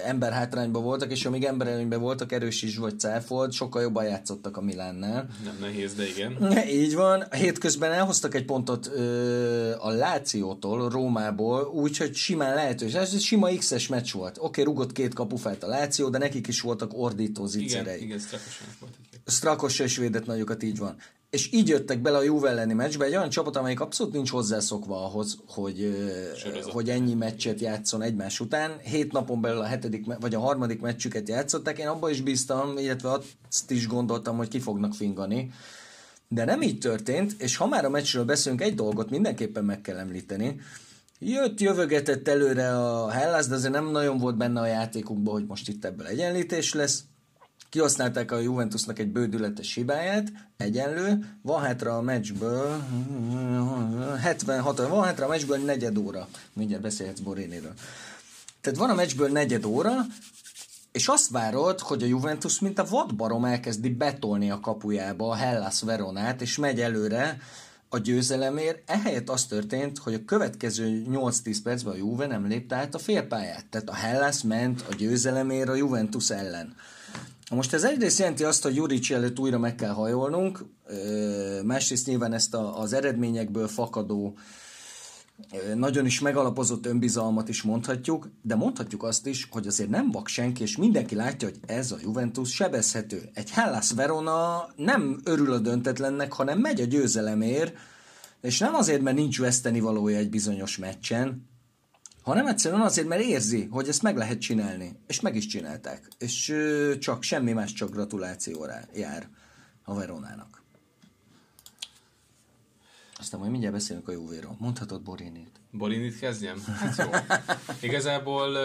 [SPEAKER 2] ember hátrányban voltak, és amíg emberelőnyben voltak, erős is vagy cáfolt, sokkal jobban játszottak a Milánnál.
[SPEAKER 1] Nem nehéz, de igen.
[SPEAKER 2] Így van. Hétközben elhoztak egy pontot ö, a Lációtól, Rómából, úgyhogy simán lehetős. Ez egy sima X-es meccs volt. Oké, okay, rugott két kapufát a Láció, de nekik is voltak ordító zicserei.
[SPEAKER 1] Igen, igen, Strakosának volt.
[SPEAKER 2] Strakossa is védett nagyokat, így van és így jöttek bele a Juve elleni meccsbe, egy olyan csapat, amelyik abszolút nincs hozzászokva ahhoz, hogy, hogy ennyi meccset játszon egymás után. Hét napon belül a hetedik, vagy a harmadik meccsüket játszották, én abban is bíztam, illetve azt is gondoltam, hogy ki fognak fingani. De nem így történt, és ha már a meccsről beszélünk, egy dolgot mindenképpen meg kell említeni. Jött, jövögetett előre a Hellas, de azért nem nagyon volt benne a játékukban, hogy most itt ebből egyenlítés lesz Kihasználták a Juventusnak egy bődületes hibáját, egyenlő, van hátra a meccsből 76, van hátra a meccsből negyed óra. Mindjárt beszélhetsz Borénéről. Tehát van a meccsből negyed óra, és azt várod, hogy a Juventus mint a vadbarom elkezdi betolni a kapujába a Hellas Veronát, és megy előre a győzelemért. Ehelyett az történt, hogy a következő 8-10 percben a Juve nem lépte át a félpályát. Tehát a Hellas ment a győzelemért a Juventus ellen. Most ez egyrészt jelenti azt, hogy Juric előtt újra meg kell hajolnunk, másrészt nyilván ezt az eredményekből fakadó nagyon is megalapozott önbizalmat is mondhatjuk, de mondhatjuk azt is, hogy azért nem vak senki, és mindenki látja, hogy ez a Juventus sebezhető. Egy Hellas Verona nem örül a döntetlennek, hanem megy a győzelemért, és nem azért, mert nincs vesztenivalója egy bizonyos meccsen, hanem egyszerűen azért, mert érzi, hogy ezt meg lehet csinálni. És meg is csinálták. És csak semmi más, csak gratulációra jár a Veronának. Aztán majd mindjárt beszélünk a Juvéról. Mondhatod Borinit.
[SPEAKER 1] Borinit kezdjem? Hát jó. Igazából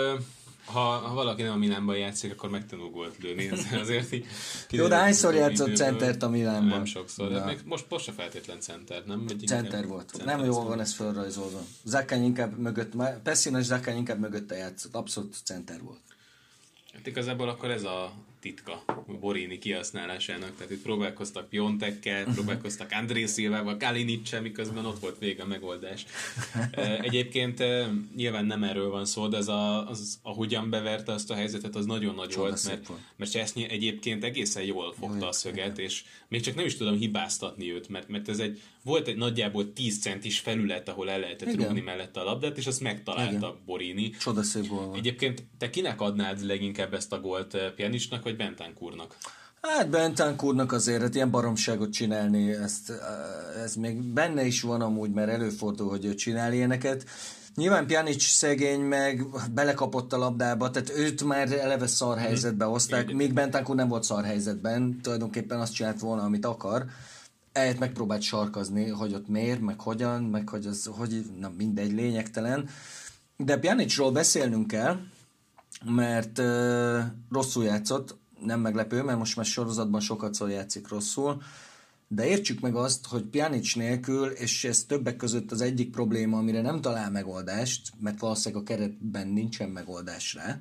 [SPEAKER 1] ha, ha valaki nem a Milánban játszik, akkor megtanul gólt lőni. *laughs* Azért így
[SPEAKER 2] Jó, de hányszor játszott centert a Milánban?
[SPEAKER 1] Nem sokszor. De még most, most se feltétlen center, nem?
[SPEAKER 2] Vagy center volt. Center nem jól van ez felrajzolva. Zakány inkább mögött, Pessina és Zakány inkább mögötte játszott. Abszolút center volt.
[SPEAKER 1] Hát igazából akkor ez a titka Borini kihasználásának. Tehát itt próbálkoztak Piontekkel, mhm. próbálkoztak André Szilvával, Kalinicsel, miközben ott volt vége a megoldás. *laughs* Egyébként nyilván nem erről van szó, de ez a, az, ahogyan beverte azt a helyzetet, az nagyon nagy Csoda volt, mert, mert Csesznyi egyébként egészen jól fogta Olyan, a szöget, és még csak nem is tudom hibáztatni őt, mert, mert ez egy, volt egy nagyjából 10 centis felület, ahol el lehetett Igen. rúgni mellette a labdát, és azt megtalálta Igen. Borini.
[SPEAKER 2] Csodaszép volt.
[SPEAKER 1] Egyébként te kinek adnád leginkább ezt a gólt Pianisnak, vagy Bentancurnak?
[SPEAKER 2] Hát Bentancurnak azért hát ilyen baromságot csinálni, ezt, ez még benne is van amúgy, mert előfordul, hogy ő csinál ilyeneket. Nyilván Pjanic szegény meg belekapott a labdába, tehát őt már eleve szar helyzetbe hozták, még Bentancur nem volt szar helyzetben, tulajdonképpen azt csinált volna, amit akar. Ehhez megpróbált sarkazni, hogy ott miért, meg hogyan, meg hogy az, hogy, na mindegy, lényegtelen. De Pjanicról beszélnünk kell, mert uh, rosszul játszott, nem meglepő, mert most már sorozatban sokat szól játszik rosszul, de értsük meg azt, hogy Pjanic nélkül, és ez többek között az egyik probléma, amire nem talál megoldást, mert valószínűleg a keretben nincsen megoldás rá,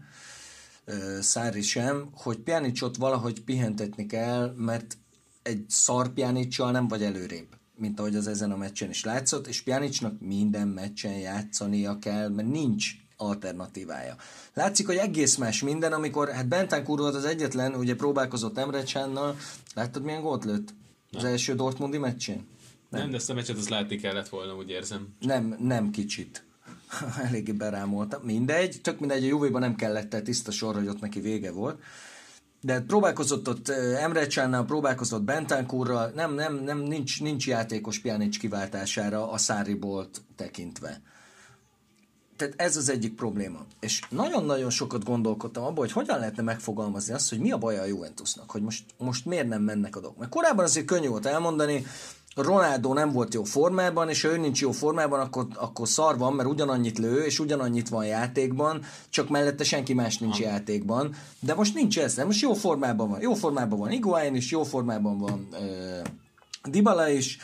[SPEAKER 2] Szári sem, hogy Pjanicot valahogy pihentetni kell, mert egy szar Pjanicsal nem vagy előrébb, mint ahogy az ezen a meccsen is látszott, és Pjanicnak minden meccsen játszania kell, mert nincs alternatívája. Látszik, hogy egész más minden, amikor, hát Bentancur volt az egyetlen, ugye próbálkozott Emre Csánnal, láttad milyen gólt lőtt? Az nem. első Dortmundi meccsén?
[SPEAKER 1] Nem. nem, de ezt a meccset az látni kellett volna, úgy érzem.
[SPEAKER 2] Nem, nem kicsit. *laughs* Eléggé berámoltam. Mindegy, tök mindegy, a Juve-ban nem kellett, tehát tiszta sor, hogy ott neki vége volt. De próbálkozott ott Emre Csánnal, próbálkozott Bentancurral, nem, nem, nem, nincs, nincs játékos Pjanic kiváltására a Száribolt tekintve tehát ez az egyik probléma. És nagyon-nagyon sokat gondolkodtam abban, hogy hogyan lehetne megfogalmazni azt, hogy mi a baja a Juventusnak, hogy most, most miért nem mennek a dolgok. Mert korábban azért könnyű volt elmondani, Ronaldo nem volt jó formában, és ha ő nincs jó formában, akkor, akkor szar van, mert ugyanannyit lő, és ugyanannyit van játékban, csak mellette senki más nincs ha. játékban. De most nincs ez, nem? Most jó formában van. Jó formában van Iguain is, jó formában van uh, Dybala is,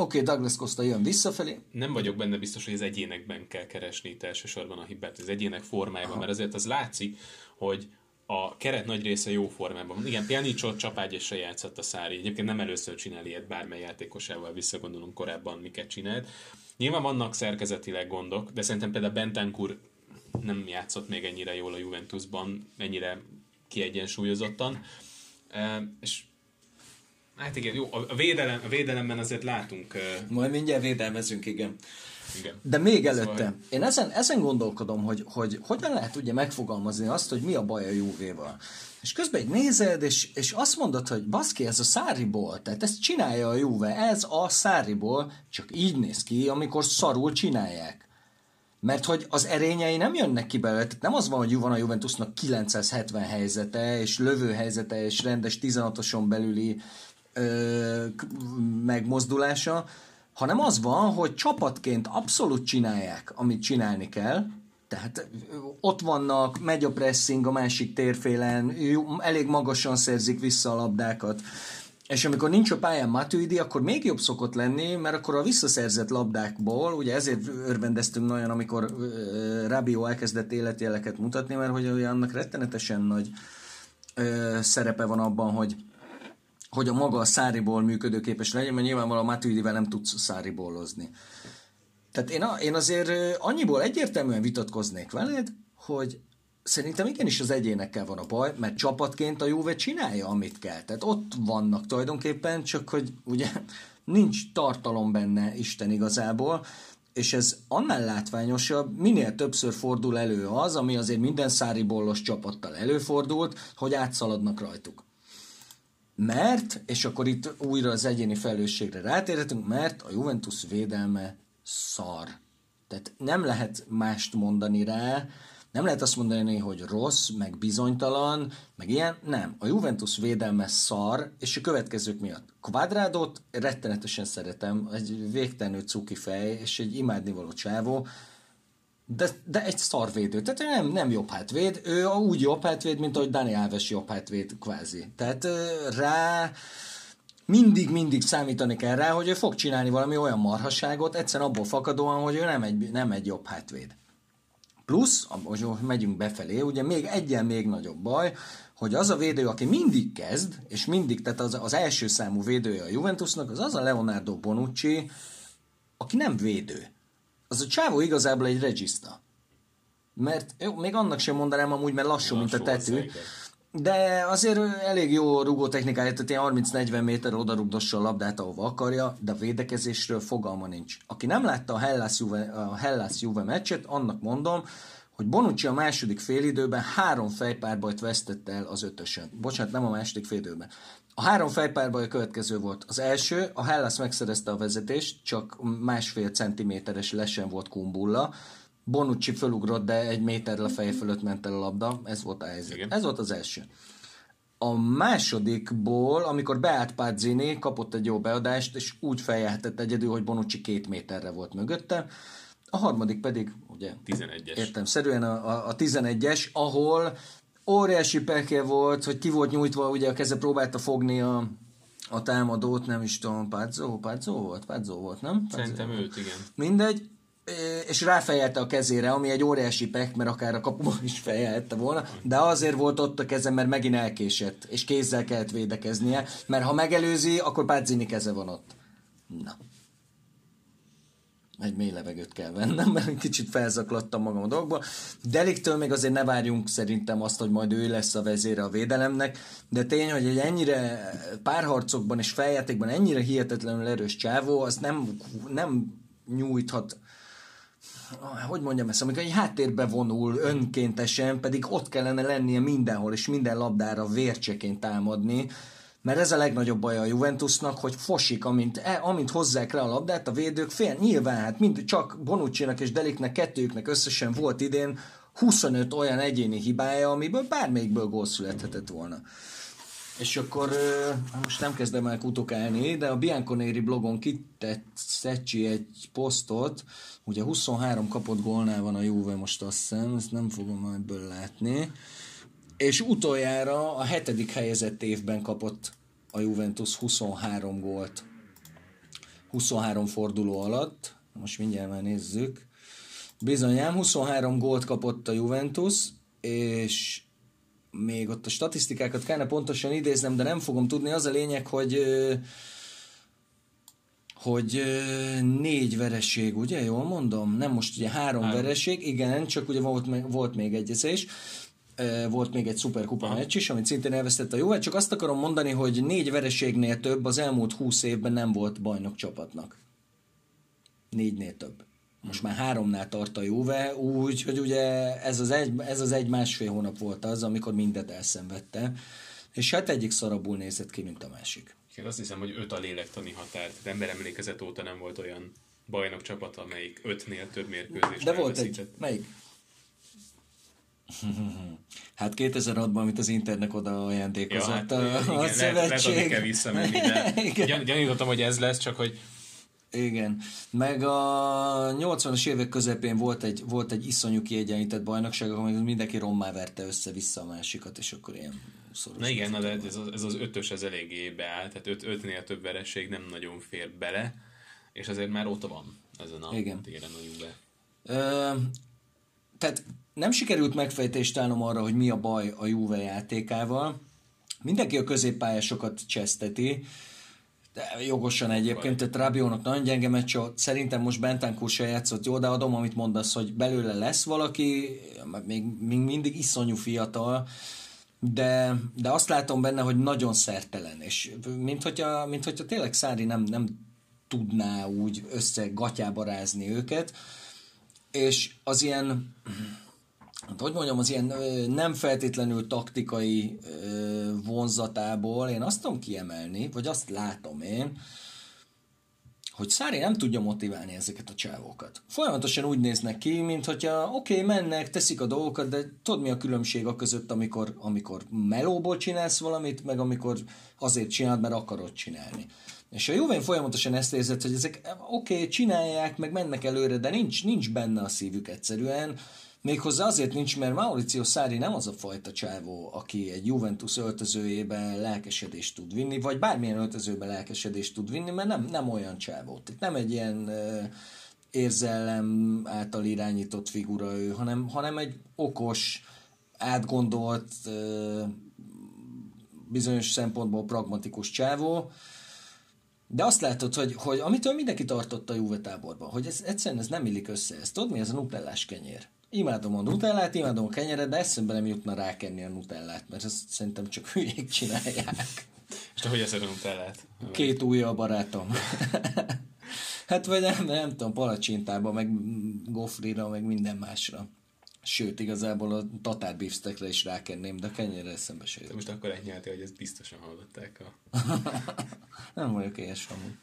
[SPEAKER 2] Oké, okay, Douglas Costa jön visszafelé.
[SPEAKER 1] Nem vagyok benne biztos, hogy az egyénekben kell keresni itt elsősorban a hibát, az egyének formájában, Aha. mert azért az látszik, hogy a keret nagy része jó formában van. Igen, Pjanicsot csapágyasra játszott a Szári. Egyébként nem először csinál ilyet bármely játékosával, visszagondolunk korábban miket csinált. Nyilván vannak szerkezetileg gondok, de szerintem például Bentancur nem játszott még ennyire jól a Juventusban, ennyire kiegyensúlyozottan. És Hát igen, jó, a, védelem, a védelemben azért látunk... Uh...
[SPEAKER 2] Majd mindjárt védelmezünk, igen.
[SPEAKER 1] igen.
[SPEAKER 2] De még előtte, szóval... én ezen, ezen gondolkodom, hogy, hogy hogyan lehet ugye megfogalmazni azt, hogy mi a baj a Juvéval. És közben egy nézed, és, és azt mondod, hogy baszki, ez a száriból, tehát ezt csinálja a Juve, ez a száriból, csak így néz ki, amikor szarul csinálják. Mert hogy az erényei nem jönnek ki belőle, tehát nem az van, hogy van a Juventusnak 970 helyzete, és lövő helyzete, és rendes 16-oson belüli megmozdulása, hanem az van, hogy csapatként abszolút csinálják, amit csinálni kell, tehát ott vannak, megy a pressing a másik térfélen, elég magasan szerzik vissza a labdákat, és amikor nincs a pályán Matuidi, akkor még jobb szokott lenni, mert akkor a visszaszerzett labdákból, ugye ezért örvendeztünk nagyon, amikor Rabio elkezdett életjeleket mutatni, mert hogy annak rettenetesen nagy szerepe van abban, hogy hogy a maga a száriból működőképes legyen, mert nyilvánvalóan Matuidivel nem tudsz száribollozni. Tehát én, én azért annyiból egyértelműen vitatkoznék veled, hogy szerintem igenis az egyénekkel van a baj, mert csapatként a Juve csinálja, amit kell. Tehát ott vannak tulajdonképpen, csak hogy ugye nincs tartalom benne Isten igazából, és ez annál látványosabb, minél többször fordul elő az, ami azért minden száribollos csapattal előfordult, hogy átszaladnak rajtuk. Mert, és akkor itt újra az egyéni felelősségre rátérhetünk, mert a Juventus védelme szar. Tehát nem lehet mást mondani rá, nem lehet azt mondani, hogy rossz, meg bizonytalan, meg ilyen, nem. A Juventus védelme szar, és a következők miatt. Quadrádot rettenetesen szeretem, egy végtelenül cuki fej, és egy imádnivaló csávó, de, de egy szarvédő. Tehát nem, nem jobb hátvéd, ő úgy jobb hátvéd, mint ahogy Dani Alves jobb hátvéd kvázi. Tehát rá mindig, mindig számítani kell rá, hogy ő fog csinálni valami olyan marhasságot, egyszerűen abból fakadóan, hogy ő nem egy, nem egy jobb hátvéd. Plusz, hogy megyünk befelé, ugye még egyen még nagyobb baj, hogy az a védő, aki mindig kezd, és mindig, tehát az, az első számú védője a Juventusnak, az az a Leonardo Bonucci, aki nem védő az a csávó igazából egy regista. Mert jó, még annak sem mondanám amúgy, mert lassú, lassú mint a tető. De azért elég jó rugó technikája, tehát ilyen 30-40 méter oda rugdossa a labdát, ahova akarja, de a védekezésről fogalma nincs. Aki nem látta a Hellas Juve, a Hellas Juve meccset, annak mondom, hogy Bonucci a második félidőben három fejpárbajt vesztett el az ötösön. Bocsánat, nem a második félidőben. A három fejpárbaj a következő volt. Az első, a Hellas megszerezte a vezetést, csak másfél centiméteres lesen volt kumbulla. Bonucci fölugrott, de egy méterre a feje fölött ment el a labda. Ez volt a helyzet. Igen. Ez volt az első. A másodikból, amikor beállt Pazzini, kapott egy jó beadást, és úgy feljelhetett egyedül, hogy Bonucci két méterre volt mögötte. A harmadik pedig, ugye,
[SPEAKER 1] 11-es.
[SPEAKER 2] értem szerűen a, a, a 11-es, ahol óriási pekje volt, hogy ki volt nyújtva, ugye a keze próbálta fogni a, a támadót, nem is tudom, Pádzó, Pádzó volt? Pádzó volt, nem?
[SPEAKER 1] Pádzó Szerintem őt, igen.
[SPEAKER 2] Mindegy, és ráfejelte a kezére, ami egy óriási pek, mert akár a kapuban is fejelte volna, de azért volt ott a keze, mert megint elkésett, és kézzel kellett védekeznie, mert ha megelőzi, akkor Pádzini keze van ott. Na. Egy mély levegőt kell vennem, mert kicsit felzaklattam magam a dolgba. Deliktől még azért ne várjunk szerintem azt, hogy majd ő lesz a vezére a védelemnek, de tény, hogy egy ennyire párharcokban és feljátékban ennyire hihetetlenül erős csávó, az nem, nem nyújthat hogy mondjam ezt, amikor egy háttérbe vonul önkéntesen, pedig ott kellene lennie mindenhol, és minden labdára vércseként támadni, mert ez a legnagyobb baj a Juventusnak, hogy fosik, amint, e, amint hozzák rá a labdát, a védők fél, nyilván hát mind, csak bonucci és Deliknek, kettőjüknek összesen volt idén 25 olyan egyéni hibája, amiből bármelyikből gól születhetett volna. És akkor most nem kezdem el kutokálni, de a Bianconeri blogon kitett Szecsi egy posztot, ugye 23 kapott gólnál van a Juve most azt hiszem, ezt nem fogom ebből látni, és utoljára a hetedik helyezett évben kapott a Juventus 23 gólt 23 forduló alatt, most mindjárt már nézzük, bizonyám 23 gólt kapott a Juventus, és még ott a statisztikákat kellene pontosan idéznem, de nem fogom tudni. Az a lényeg, hogy hogy négy vereség, ugye? Jól mondom? Nem most ugye három, három. vereség, igen, csak ugye volt, volt még egyezés volt még egy szuperkupa meccs is, amit szintén elvesztett a Juve, csak azt akarom mondani, hogy négy vereségnél több az elmúlt húsz évben nem volt bajnok csapatnak. Négynél több. Most már háromnál tart a Juve, úgy, hogy ugye ez az egy, ez az egy másfél hónap volt az, amikor mindet elszenvedte, és hát egyik szarabul nézett ki, mint a másik.
[SPEAKER 1] Én azt hiszem, hogy öt a lélektani határ. Az ember emlékezet óta nem volt olyan bajnok csapat, amelyik ötnél több mérkőzést
[SPEAKER 2] De volt egy. Melyik? *laughs* Hát 2006-ban, amit az Internek oda ajándékozott ja, hát, a, igen, a szövetség. Lehet,
[SPEAKER 1] kell visszamenni, de *laughs* gyanítottam, hogy ez lesz, csak hogy
[SPEAKER 2] igen, meg a 80-as évek közepén volt egy, volt egy iszonyú kiegyenlített bajnokság, ahol mindenki rommá verte össze-vissza a másikat, és akkor ilyen
[SPEAKER 1] szoros. Na igen, na de ez az, ez az ötös, ez eléggé beáll, tehát öt, ötnél több vereség nem nagyon fér bele, és azért már óta van ezen a igen. téren a Juve.
[SPEAKER 2] Ö, tehát nem sikerült megfejtést állnom arra, hogy mi a baj a Juve játékával. Mindenki a középpályásokat cseszteti, de jogosan egyébként, tehát Rabiónak nagyon gyenge meccs, szerintem most Bentancur se játszott jó, de adom, amit mondasz, hogy belőle lesz valaki, még, még mindig iszonyú fiatal, de, de azt látom benne, hogy nagyon szertelen, és mint hogyha, mint hogyha tényleg Szári nem, nem tudná úgy össze gatyába rázni őket, és az ilyen hát hogy mondjam, az ilyen nem feltétlenül taktikai vonzatából én azt tudom kiemelni, vagy azt látom én, hogy Szári nem tudja motiválni ezeket a csávókat. Folyamatosan úgy néznek ki, mint hogyha oké, okay, mennek, teszik a dolgokat, de tudod mi a különbség a között, amikor, amikor melóból csinálsz valamit, meg amikor azért csinálod, mert akarod csinálni. És a Juven folyamatosan ezt érzett, hogy ezek oké, okay, csinálják, meg mennek előre, de nincs, nincs benne a szívük egyszerűen, Méghozzá azért nincs, mert Mauricio Szári nem az a fajta csávó, aki egy Juventus öltözőjében lelkesedést tud vinni, vagy bármilyen öltözőben lelkesedést tud vinni, mert nem, nem olyan csávó. Tehát nem egy ilyen érzelem által irányított figura ő, hanem, hanem egy okos, átgondolt, bizonyos szempontból pragmatikus csávó, de azt látod, hogy, hogy amitől mindenki tartott a Juve táborban, hogy ez egyszerűen ez nem illik össze. Ez tudod mi? Ez a nutellás kenyér. Imádom a nutellát, imádom a kenyeret, de eszembe nem jutna rákenni a nutellát, mert ezt szerintem csak *laughs* hülyék csinálják.
[SPEAKER 1] És te hogy eszed a nutellát?
[SPEAKER 2] Két újja a barátom. *laughs* hát vagy nem, nem tudom, palacsintába, meg gofrira, meg minden másra. Sőt, igazából a tatár beefsteakre is rákenném, de a kenyerre eszembe se jött.
[SPEAKER 1] Most akkor ennyi hogy ezt biztosan hallották a... *laughs*
[SPEAKER 2] nem vagyok éhes amúgy.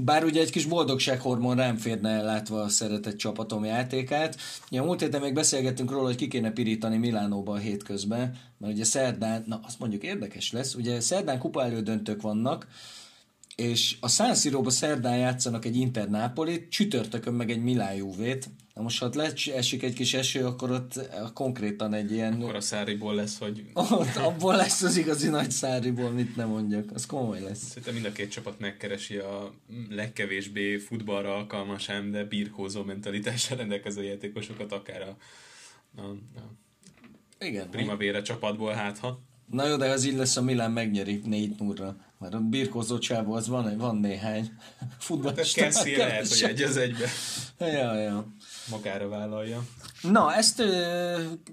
[SPEAKER 2] Bár ugye egy kis boldogsághormon rám férne látva a szeretett csapatom játékát. Ja, múlt héten még beszélgettünk róla, hogy ki kéne pirítani Milánóba a hétközben, mert ugye szerdán, na azt mondjuk érdekes lesz, ugye szerdán kupa elődöntők vannak, és a San Siro-ba szerdán játszanak egy Inter Nápolit, csütörtökön meg egy Milán Juvét. Na most, ha esik egy kis eső, akkor ott eh, konkrétan egy ilyen...
[SPEAKER 1] Akkor a száriból lesz, hogy...
[SPEAKER 2] Ott abból lesz az igazi nagy száriból, mit nem mondjak. Az komoly lesz.
[SPEAKER 1] Szerintem mind a két csapat megkeresi a legkevésbé futballra alkalmas, ám de birkózó mentalitással rendelkező játékosokat, akár a, a, a
[SPEAKER 2] Igen,
[SPEAKER 1] Primavera csapatból, hát ha.
[SPEAKER 2] Na jó, de az így lesz, a Milán megnyeri 4 0 Mert a birkózó csávó az van, van néhány futballista.
[SPEAKER 1] Hát Kessi lehet, hogy egy az egybe
[SPEAKER 2] Ja, ja.
[SPEAKER 1] Magára vállalja.
[SPEAKER 2] Na, ezt,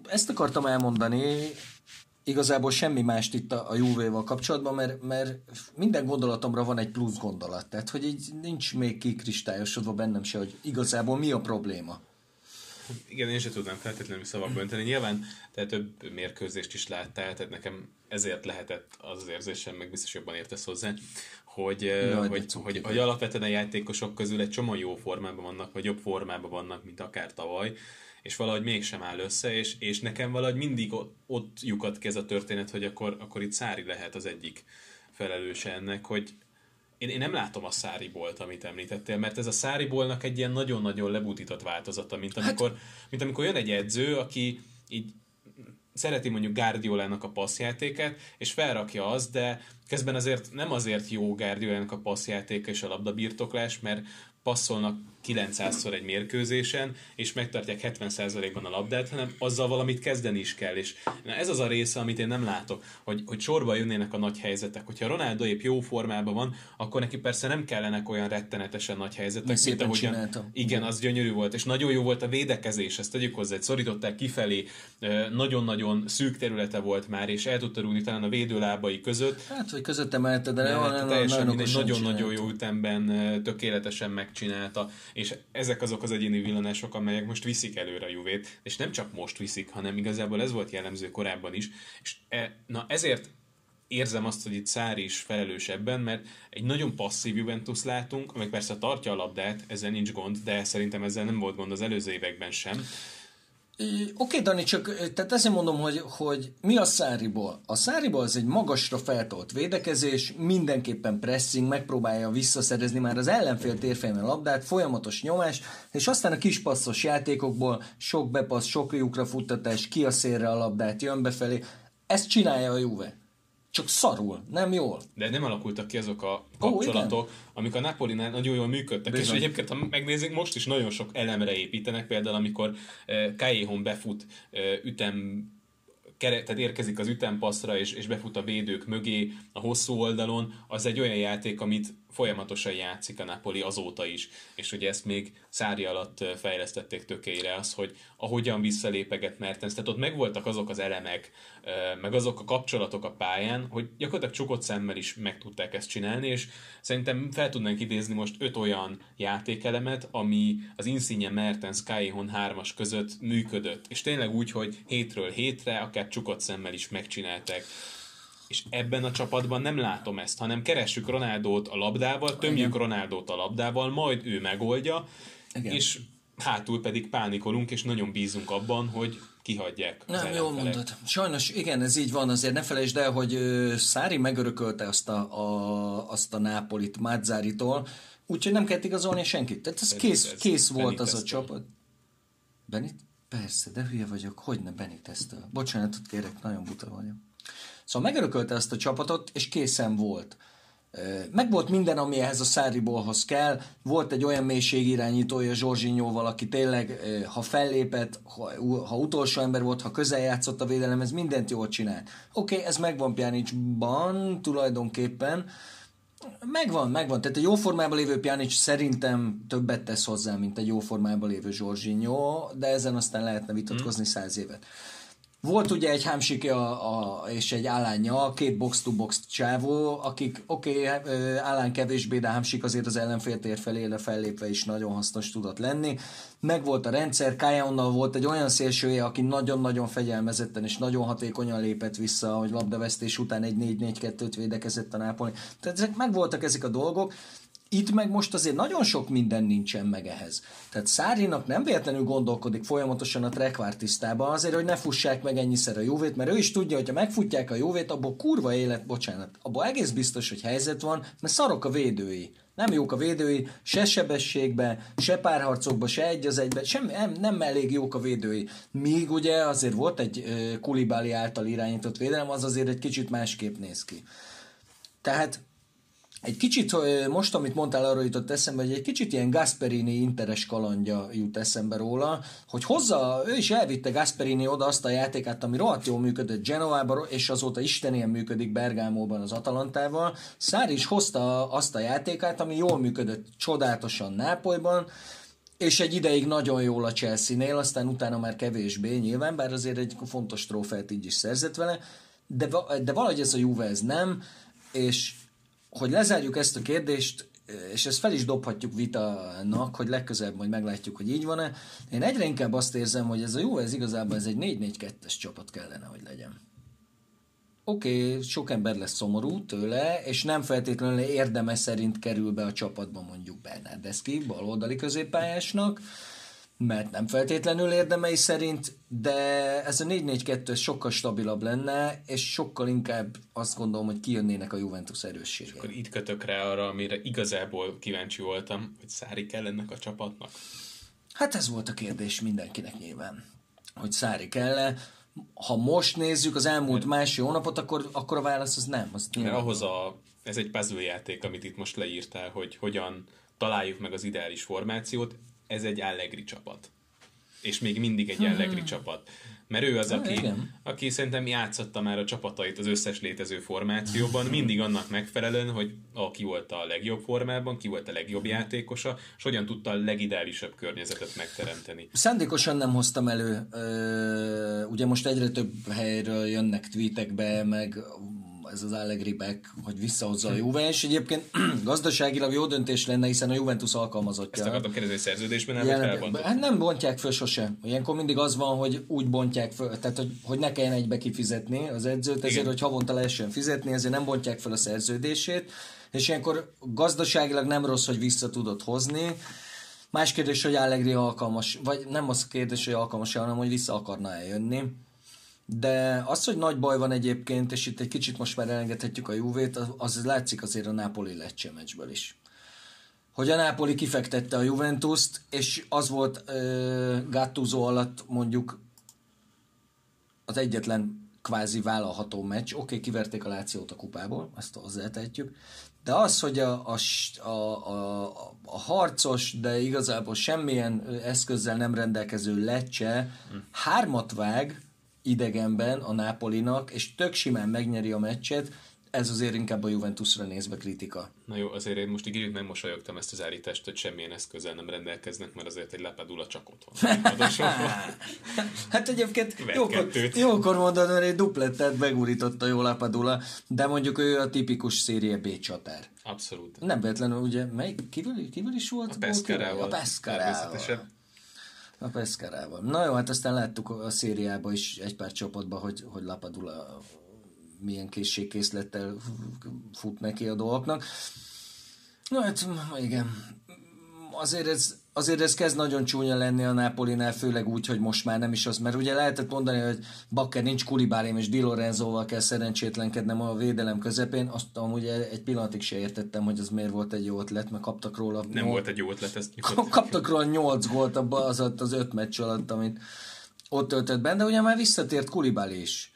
[SPEAKER 2] ezt akartam elmondani, igazából semmi mást itt a, a Juve-val kapcsolatban, mert, mert minden gondolatomra van egy plusz gondolat, tehát hogy így nincs még kikristályosodva bennem se, hogy igazából mi a probléma.
[SPEAKER 1] Igen, én sem tudnám feltétlenül szavakba önteni. Nyilván te több mérkőzést is láttál, tehát nekem ezért lehetett az az érzésem, meg biztos jobban értesz hozzá, hogy,
[SPEAKER 2] Jaj,
[SPEAKER 1] hogy, hogy, hogy alapvetően a játékosok közül egy csomó jó formában vannak, vagy jobb formában vannak, mint akár tavaly, és valahogy mégsem áll össze, és, és nekem valahogy mindig ott, ott lyukat ki ez a történet, hogy akkor, akkor itt Szári lehet az egyik felelőse ennek, hogy én, én nem látom a Száribolt, amit említettél, mert ez a Száribolnak egy ilyen nagyon-nagyon lebutított változata, mint amikor, hát... mint amikor jön egy edző, aki így szereti mondjuk Guardiolának a passzjátéket, és felrakja azt, de közben azért nem azért jó Guardiolának a passzjátéka és a labdabirtoklás, mert passzolnak 900-szor egy mérkőzésen, és megtartják 70%-ban a labdát, hanem azzal valamit kezdeni is kell. És na ez az a része, amit én nem látok, hogy, hogy sorba jönnének a nagy helyzetek. Hogyha Ronaldo épp jó formában van, akkor neki persze nem kellenek olyan rettenetesen nagy helyzetek,
[SPEAKER 2] Mert szépen
[SPEAKER 1] ahogyan-
[SPEAKER 2] csinálta.
[SPEAKER 1] igen, az gyönyörű volt, és nagyon jó volt a védekezés, ezt tegyük hozzá, szorították kifelé, nagyon-nagyon szűk területe volt már, és el tudta rúgni talán a védőlábai között,
[SPEAKER 2] Hát, hogy között emelte, de nagyon,
[SPEAKER 1] hát teljesen nagyon-nagyon jó ütemben tökéletesen megcsinálta, és ezek azok az egyéni villanások, amelyek most viszik előre a Juvét, és nem csak most viszik, hanem igazából ez volt jellemző korábban is, és e, na ezért érzem azt, hogy itt Szári is felelős ebben, mert egy nagyon passzív Juventus látunk, amely persze tartja a labdát, ezzel nincs gond, de szerintem ezzel nem volt gond az előző években sem.
[SPEAKER 2] Oké, okay, Dani, csak tehát ezért mondom, hogy, hogy mi a száriból? A száriból az egy magasra feltolt védekezés, mindenképpen pressing, megpróbálja visszaszerezni már az ellenfél térfelén a labdát, folyamatos nyomás, és aztán a kis passzos játékokból sok bepassz, sok lyukra futtatás, ki a szélre a labdát, jön befelé. Ezt csinálja a Juve. Csak szarul, nem jól.
[SPEAKER 1] De nem alakultak ki azok a
[SPEAKER 2] Ó,
[SPEAKER 1] kapcsolatok, amik a Napolinál nagyon jól működtek.
[SPEAKER 2] Bizony.
[SPEAKER 1] És egyébként, ha megnézzük, most is nagyon sok elemre építenek, például amikor uh, Callejon befut uh, ütem kere, tehát érkezik az ütempasszra, és, és befut a védők mögé a hosszú oldalon, az egy olyan játék, amit folyamatosan játszik a Napoli azóta is. És ugye ezt még Szári alatt fejlesztették tökélyre az, hogy ahogyan visszalépeget Mertens, tehát ott megvoltak azok az elemek, meg azok a kapcsolatok a pályán, hogy gyakorlatilag csukott szemmel is meg tudták ezt csinálni, és szerintem fel tudnánk idézni most öt olyan játékelemet, ami az Insigne Mertens Callejon hármas között működött. És tényleg úgy, hogy hétről hétre, akár csukott szemmel is megcsinálták. És ebben a csapatban nem látom ezt, hanem keressük Ronaldót a labdával, tömjük Ronaldót a labdával, majd ő megoldja,
[SPEAKER 2] Igen.
[SPEAKER 1] és hátul pedig pánikolunk, és nagyon bízunk abban, hogy kihagyják
[SPEAKER 2] Nem, jól mondod. Sajnos igen, ez így van, azért ne felejtsd el, hogy Szári megörökölte azt a, a, azt a Nápolit Mazzáritól, úgyhogy nem kellett igazolni senkit. Tehát ez
[SPEAKER 1] Pedig
[SPEAKER 2] kész,
[SPEAKER 1] ez
[SPEAKER 2] kész volt az a csapat. Benit? Persze, de hülye vagyok. Hogy ne Beniteztől? Bocsánatot kérek, nagyon buta vagyok. Szóval megörökölte ezt a csapatot, és készen volt. Meg volt minden, ami ehhez a Száribolhoz kell. Volt egy olyan mélységirányítója Zsorzsinyóval, aki tényleg, ha fellépett, ha, ha utolsó ember volt, ha közel játszott a védelemhez, mindent jól csinált. Oké, okay, ez megvan Pjanicsban tulajdonképpen. Megvan, megvan. Tehát egy jó formában lévő Pjanic szerintem többet tesz hozzá, mint egy jó formában lévő Zsorzsinyó, de ezen aztán lehetne vitatkozni száz évet. Volt ugye egy Hámsiki a, a, és egy Állánya, két box-to-box csávó, akik oké, okay, Állán kevésbé, de Hámsik azért az ellenfél tér felére fellépve is nagyon hasznos tudott lenni. Meg volt a rendszer, Kájonnal volt egy olyan szélsője, aki nagyon-nagyon fegyelmezetten és nagyon hatékonyan lépett vissza, hogy labdavesztés után egy 4-4-2-t védekezett a Nápoli. Tehát ezek meg voltak ezek a dolgok, itt meg most azért nagyon sok minden nincsen meg ehhez. Tehát Szárinak nem véletlenül gondolkodik folyamatosan a trekvártisztában azért, hogy ne fussák meg ennyiszer a jóvét, mert ő is tudja, hogy ha megfutják a jóvét, abból kurva élet, bocsánat, abból egész biztos, hogy helyzet van, mert szarok a védői. Nem jók a védői, se sebességbe, se párharcokba, se egy az egybe, sem, nem, nem elég jók a védői. Míg ugye azért volt egy Kulibáli által irányított védelem, az azért egy kicsit másképp néz ki. Tehát Egy kicsit, most amit mondtál, arról jutott eszembe, hogy egy kicsit ilyen Gasperini interes kalandja jut eszembe róla, hogy hozza, ő is elvitte Gasperini oda azt a játékát, ami rohadt jól működött Genovában, és azóta istenien működik Bergámóban az Atalantával. Szári is hozta azt a játékát, ami jól működött csodálatosan Nápolyban, és egy ideig nagyon jól a Chelsea-nél, aztán utána már kevésbé nyilván, bár azért egy fontos trófeát így is szerzett vele, de, de valahogy ez a Juve ez nem, és hogy lezárjuk ezt a kérdést, és ezt fel is dobhatjuk vitának, hogy legközelebb majd meglátjuk, hogy így van-e. Én egyre inkább azt érzem, hogy ez a Juve ez igazából ez egy 4-4-2-es csapat kellene, hogy legyen. Oké, okay, sok ember lesz szomorú tőle, és nem feltétlenül érdeme szerint kerül be a csapatba mondjuk Bernardeszki, baloldali középpályásnak, mert nem feltétlenül érdemei szerint, de ez a 4-4-2 sokkal stabilabb lenne, és sokkal inkább azt gondolom, hogy kijönnének a Juventus erősségei.
[SPEAKER 1] Akkor itt kötök rá arra, amire igazából kíváncsi voltam, hogy Szári kell ennek a csapatnak.
[SPEAKER 2] Hát ez volt a kérdés mindenkinek nyilván, hogy Szári kell Ha most nézzük az elmúlt másfél hónapot, akkor, akkor a válasz az nem. Az
[SPEAKER 1] Mert ahhoz a, ez egy puzzle játék, amit itt most leírtál, hogy hogyan találjuk meg az ideális formációt, ez egy Allegri csapat. És még mindig egy Allegri hmm. csapat. Mert ő az, aki,
[SPEAKER 2] igen.
[SPEAKER 1] aki szerintem játszotta már a csapatait az összes létező formációban, mindig annak megfelelően, hogy a, ki volt a legjobb formában, ki volt a legjobb játékosa, és hogyan tudta a legideálisabb környezetet megteremteni.
[SPEAKER 2] Szándékosan nem hoztam elő, ugye most egyre több helyről jönnek tweetekbe, meg ez az Allegri back, hogy visszahozza a Juve, és egyébként *clears throat* gazdaságilag jó döntés lenne, hiszen a Juventus alkalmazottja.
[SPEAKER 1] Ezt akartam kérdezni, hogy szerződésben nem
[SPEAKER 2] Jelen-? Hát nem bontják föl sose. Ilyenkor mindig az van, hogy úgy bontják föl, tehát hogy, hogy ne kelljen egybe kifizetni az edzőt, ezért,
[SPEAKER 1] Igen.
[SPEAKER 2] hogy havonta lehessen fizetni, ezért nem bontják föl a szerződését, és ilyenkor gazdaságilag nem rossz, hogy vissza tudod hozni. Más kérdés, hogy Allegri alkalmas, vagy nem az kérdés, hogy alkalmas hanem hogy vissza akarna eljönni. De az, hogy nagy baj van egyébként, és itt egy kicsit most már elengedhetjük a Juvét, az, az látszik azért a Napoli Lecce meccsből is. Hogy a Napoli kifektette a Juventus-t, és az volt ö, Gattuso alatt mondjuk az egyetlen kvázi vállalható meccs. Oké, okay, kiverték a Lációt a kupából, ezt hozzátehetjük, de az, hogy a, a, a, a, a harcos, de igazából semmilyen eszközzel nem rendelkező Lecce hármat vág idegenben a Napolinak, és tök simán megnyeri a meccset, ez azért inkább a Juventusra nézve kritika.
[SPEAKER 1] Na jó, azért én most így nem mosolyogtam ezt az állítást, hogy semmilyen eszközzel nem rendelkeznek, mert azért egy Lapadula csak ott van. *laughs*
[SPEAKER 2] Hát egyébként jókor, jókor mondod, mert egy duplettet megurította jól Lapadula, de mondjuk ő a tipikus szérie B csatár.
[SPEAKER 1] Abszolút.
[SPEAKER 2] Nem véletlenül, ugye, melyik, kivel, kivel is volt?
[SPEAKER 1] A Pescarával.
[SPEAKER 2] A Pescarával. A Pescarával. Na jó, hát aztán láttuk a szériában is egy pár csapatban, hogy, hogy Lapadula milyen készségkészlettel fut neki a dolgoknak. Na hát, igen. Azért ez, azért ez kezd nagyon csúnya lenni a Napolinál, főleg úgy, hogy most már nem is az, mert ugye lehetett mondani, hogy Bakker nincs Kulibálém és Di Lorenzóval kell szerencsétlenkednem a védelem közepén, azt amúgy egy pillanatig se értettem, hogy az miért volt egy jó ötlet, mert kaptak róla
[SPEAKER 1] Nem volt egy jó ötlet, ezt nyugodtan- *laughs*
[SPEAKER 2] kaptak róla 8 gólt abban az, az öt meccs alatt, amit ott töltött benne, de ugye már visszatért Kulibali is.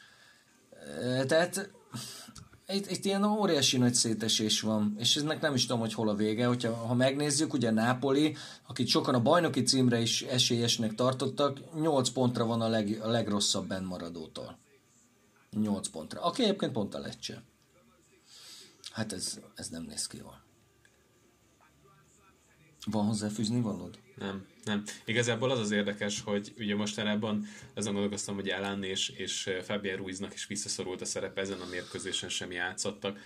[SPEAKER 2] Tehát itt, itt ilyen óriási nagy szétesés van, és ennek nem is tudom, hogy hol a vége. Hogyha, ha megnézzük, ugye Nápoli, akit sokan a bajnoki címre is esélyesnek tartottak, 8 pontra van a, leg, a legrosszabb benn maradótól. 8 pontra. Aki egyébként pont a lecse. Hát ez, ez nem néz ki jól. Van hozzáfűzni valód?
[SPEAKER 1] Nem, nem. Igazából az az érdekes, hogy ugye mostanában azon gondolkoztam, hogy Alan és, és Fabian Ruiznak is visszaszorult a szerepe, ezen a mérkőzésen sem játszottak.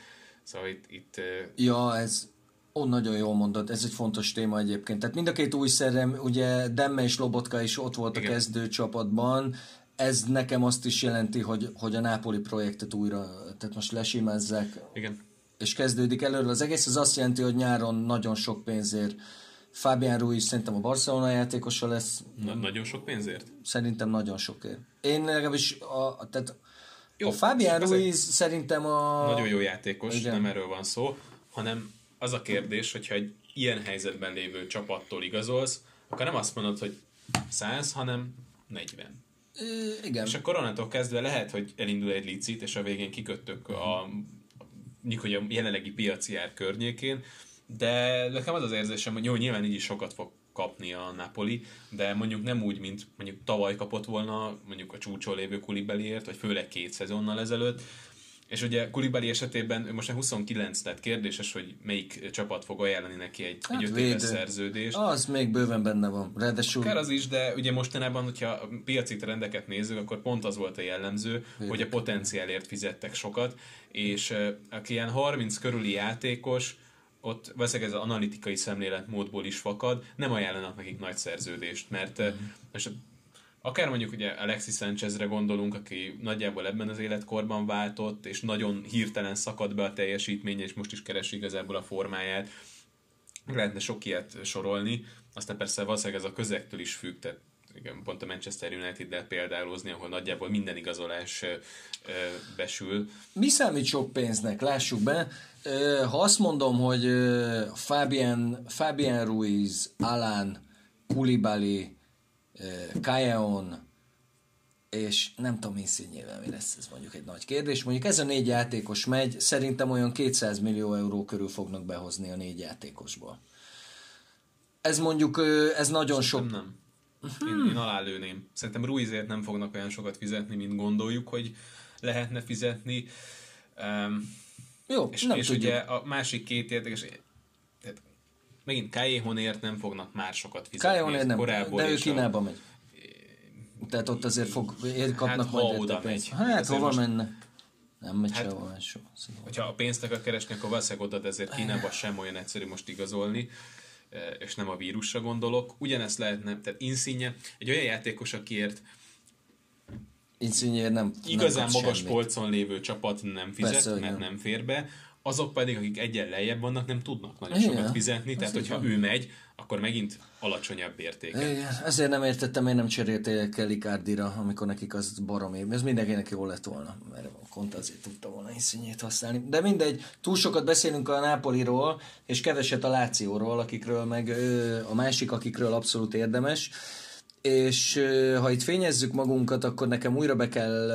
[SPEAKER 1] Szóval itt, itt
[SPEAKER 2] Ja, ez ó, nagyon jól mondod, ez egy fontos téma egyébként. Tehát mind a két új szerem, ugye Demme és Lobotka is ott volt
[SPEAKER 1] Igen.
[SPEAKER 2] a kezdő csapatban, ez nekem azt is jelenti, hogy, hogy a Nápoli projektet újra, tehát most lesimezzek,
[SPEAKER 1] igen,
[SPEAKER 2] és kezdődik előről az egész, ez azt jelenti, hogy nyáron nagyon sok pénzért Fabián Ruiz szerintem a Barcelona játékosa lesz,
[SPEAKER 1] Na, nagyon sok pénzért.
[SPEAKER 2] szerintem nagyon sokért. Én legalábbis, a, tehát
[SPEAKER 1] Jó,
[SPEAKER 2] a
[SPEAKER 1] egy-
[SPEAKER 2] Ruiz szerintem a...
[SPEAKER 1] Nagyon jó játékos,
[SPEAKER 2] Igen.
[SPEAKER 1] nem erről van szó, hanem az a kérdés, hogyha egy ilyen helyzetben lévő csapattól igazolsz, akkor nem azt mondod, hogy 100, hanem 40.
[SPEAKER 2] Ö, igen.
[SPEAKER 1] És akkor onnantól kezdve lehet, hogy elindul egy licit, és a végén kiköttök a hogy a jelenlegi piaci ár környékén, de nekem az az érzésem, hogy jó, nyilván így is sokat fog kapni a Napoli, de mondjuk nem úgy, mint mondjuk tavaly kapott volna mondjuk a csúcson lévő Kulibeliért, vagy főleg két szezonnal ezelőtt, és ugye Kulibali esetében ő most a 29, tehát kérdéses, hogy melyik csapat fog ajánlani neki egy, hát egy öt éves szerződést.
[SPEAKER 2] Az még bőven benne van. Ráadásul...
[SPEAKER 1] Akár az is, de ugye mostanában, hogyha a piaci trendeket nézzük, akkor pont az volt a jellemző, Védek. hogy a potenciálért fizettek sokat, és aki ilyen 30 körüli játékos, ott valószínűleg ez az analitikai szemléletmódból is fakad, nem ajánlanak nekik nagy szerződést, mert mm. most akár mondjuk ugye Alexis Sanchezre gondolunk, aki nagyjából ebben az életkorban váltott, és nagyon hirtelen szakadt be a teljesítménye, és most is keresi igazából a formáját. Lehetne sok ilyet sorolni, aztán persze valószínűleg ez a közegtől is függ, tehát igen, pont a Manchester United-del példálózni, ahol nagyjából minden igazolás ö, besül.
[SPEAKER 2] Mi számít sok pénznek? Lássuk be. Ha azt mondom, hogy Fabian, Fabian Ruiz, Alan, Koulibaly, Kajeon, és nem tudom Insigne-vel mi lesz, ez mondjuk egy nagy kérdés. Mondjuk ez a négy játékos megy, szerintem olyan 200 millió euró körül fognak behozni a négy játékosból. Ez mondjuk, ez nagyon sok...
[SPEAKER 1] Nem. Én, én alálőném. Szerintem Ruizért nem fognak olyan sokat fizetni, mint gondoljuk, hogy lehetne fizetni. Um,
[SPEAKER 2] Jó,
[SPEAKER 1] és,
[SPEAKER 2] nem
[SPEAKER 1] és
[SPEAKER 2] tudjuk.
[SPEAKER 1] ugye a másik két érdekes, tehát megint Kajéhonért nem fognak már sokat fizetni.
[SPEAKER 2] Kajéhonért nem, de ő Kínába a... megy. Tehát ott azért fog, ér, kapnak
[SPEAKER 1] hát,
[SPEAKER 2] majd
[SPEAKER 1] ha oda megy.
[SPEAKER 2] Hát hova most... menne? Nem megy hát, sehova
[SPEAKER 1] so. Hogyha a pénzt akar keresni, akkor valószínűleg oda, de ezért Kínába sem olyan egyszerű most igazolni és nem a vírusra gondolok. Ugyanezt lehetne, tehát Insigne, egy olyan játékos, akiért
[SPEAKER 2] Insigne nem
[SPEAKER 1] igazán nem magas semmit. polcon lévő csapat nem fizet, Persze, mert nem. nem fér be, azok pedig, akik egyen lejjebb vannak, nem tudnak nagyon Igen. sokat fizetni, tehát hogyha van. ő megy, akkor megint alacsonyabb értéke.
[SPEAKER 2] Igen. Ezért nem értettem, én nem cserélték el Icardira, amikor nekik az baromi. Ez mindenkinek jó lett volna, mert a Conte azért tudta volna Insigne-t használni. De mindegy, túl sokat beszélünk a Nápoliról, és keveset a Lációról, akikről meg a másik, akikről abszolút érdemes. És ha itt fényezzük magunkat, akkor nekem újra be kell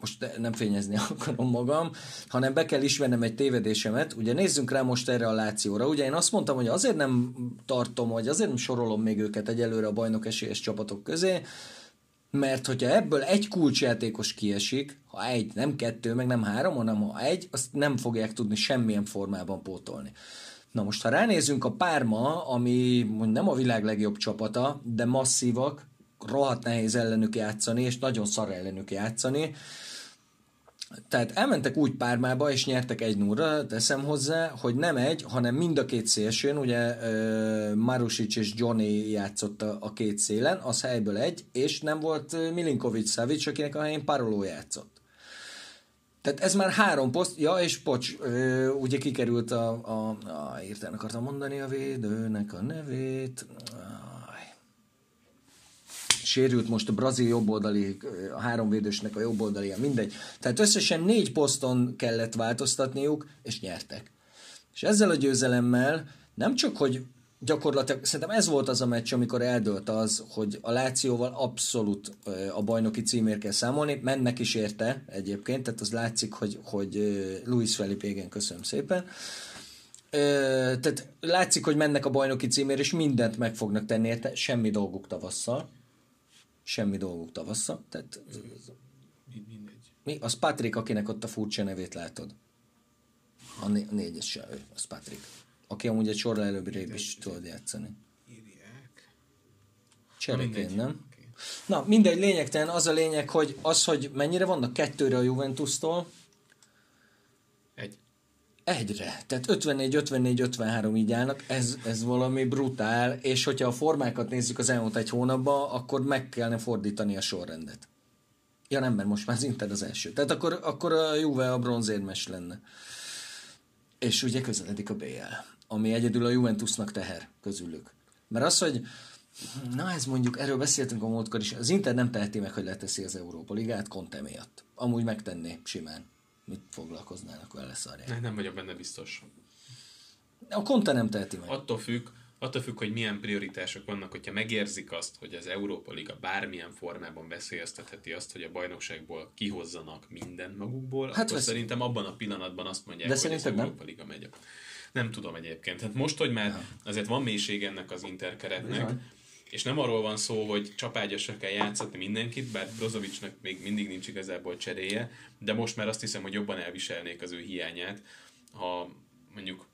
[SPEAKER 2] most nem fényezni *laughs* akarom magam, hanem be kell ismernem egy tévedésemet. Ugye nézzünk rá most erre a Lációra. Ugye én azt mondtam, hogy azért nem tartom, vagy azért nem sorolom még őket egyelőre a bajnok esélyes csapatok közé, mert hogyha ebből egy kulcsjátékos kiesik, ha egy, nem kettő, meg nem három, hanem ha egy, azt nem fogják tudni semmilyen formában pótolni. Na most, ha ránézünk a Párma, ami nem a világ legjobb csapata, de masszívak, rohadt nehéz ellenük játszani, és nagyon szar ellenük játszani, tehát elmentek úgy pármába, és nyertek egy núra, teszem hozzá, hogy nem egy, hanem mind a két szélsőn, ugye Marusic és Johnny játszott a, a két szélen, az helyből egy, és nem volt Milinkovic Savic, akinek a helyén Paroló játszott. Tehát ez már három poszt, ja, és pocs, ö, ugye kikerült a, a, a írtán akartam mondani a védőnek a nevét, sérült most a brazil jobboldali, a háromvédősnek a jobboldali, mindegy. Tehát összesen négy poszton kellett változtatniuk, és nyertek. És ezzel a győzelemmel nem csak, hogy gyakorlatilag szerintem ez volt az a meccs, amikor eldőlt az, hogy a Lációval abszolút a bajnoki címért kell számolni, mennek is érte egyébként, tehát az látszik, hogy, hogy Luis Felipe, igen, köszönöm szépen. Tehát látszik, hogy mennek a bajnoki címért, és mindent meg fognak tenni érte, semmi dolguk tavasszal semmi dolguk tavasszal. Tehát,
[SPEAKER 1] Mindegy.
[SPEAKER 2] Mi? Az Patrick, akinek ott a furcsa nevét látod. A né- négyes, ő, az Patrick. Aki amúgy egy sorra előbb is tudod játszani.
[SPEAKER 1] Írják.
[SPEAKER 2] Nem? Okay. Na, mindegy, lényegtelen az a lényeg, hogy az, hogy mennyire vannak kettőre a Juventus-tól, Egyre. Tehát 54, 54, 53 így állnak. Ez, ez valami brutál. És hogyha a formákat nézzük az elmúlt egy hónapban, akkor meg kellene fordítani a sorrendet. Ja nem, mert most már az Inter az első. Tehát akkor, akkor a Juve a bronzérmes lenne. És ugye közeledik a BL, ami egyedül a Juventusnak teher közülük. Mert az, hogy na ez mondjuk, erről beszéltünk a múltkor is, az Inter nem teheti meg, hogy leteszi az Európa Ligát Conte miatt. Amúgy megtenné simán mit foglalkoznának vele szarják.
[SPEAKER 1] Nem, nem vagyok benne biztos.
[SPEAKER 2] A Conte nem teheti meg.
[SPEAKER 1] Attól függ, attól függ, hogy milyen prioritások vannak, hogyha megérzik azt, hogy az Európa Liga bármilyen formában veszélyeztetheti azt, hogy a bajnokságból kihozzanak mindent magukból, hát akkor vesz... szerintem abban a pillanatban azt mondják, De hogy az Európa? Liga megy. Nem tudom egyébként. Hát most, hogy már azért van mélység ennek az interkeretnek, Bizony. És nem arról van szó, hogy csapágyasra kell játszatni mindenkit, bár Brozovicsnak még mindig nincs igazából cseréje, de most már azt hiszem, hogy jobban elviselnék az ő hiányát, ha mondjuk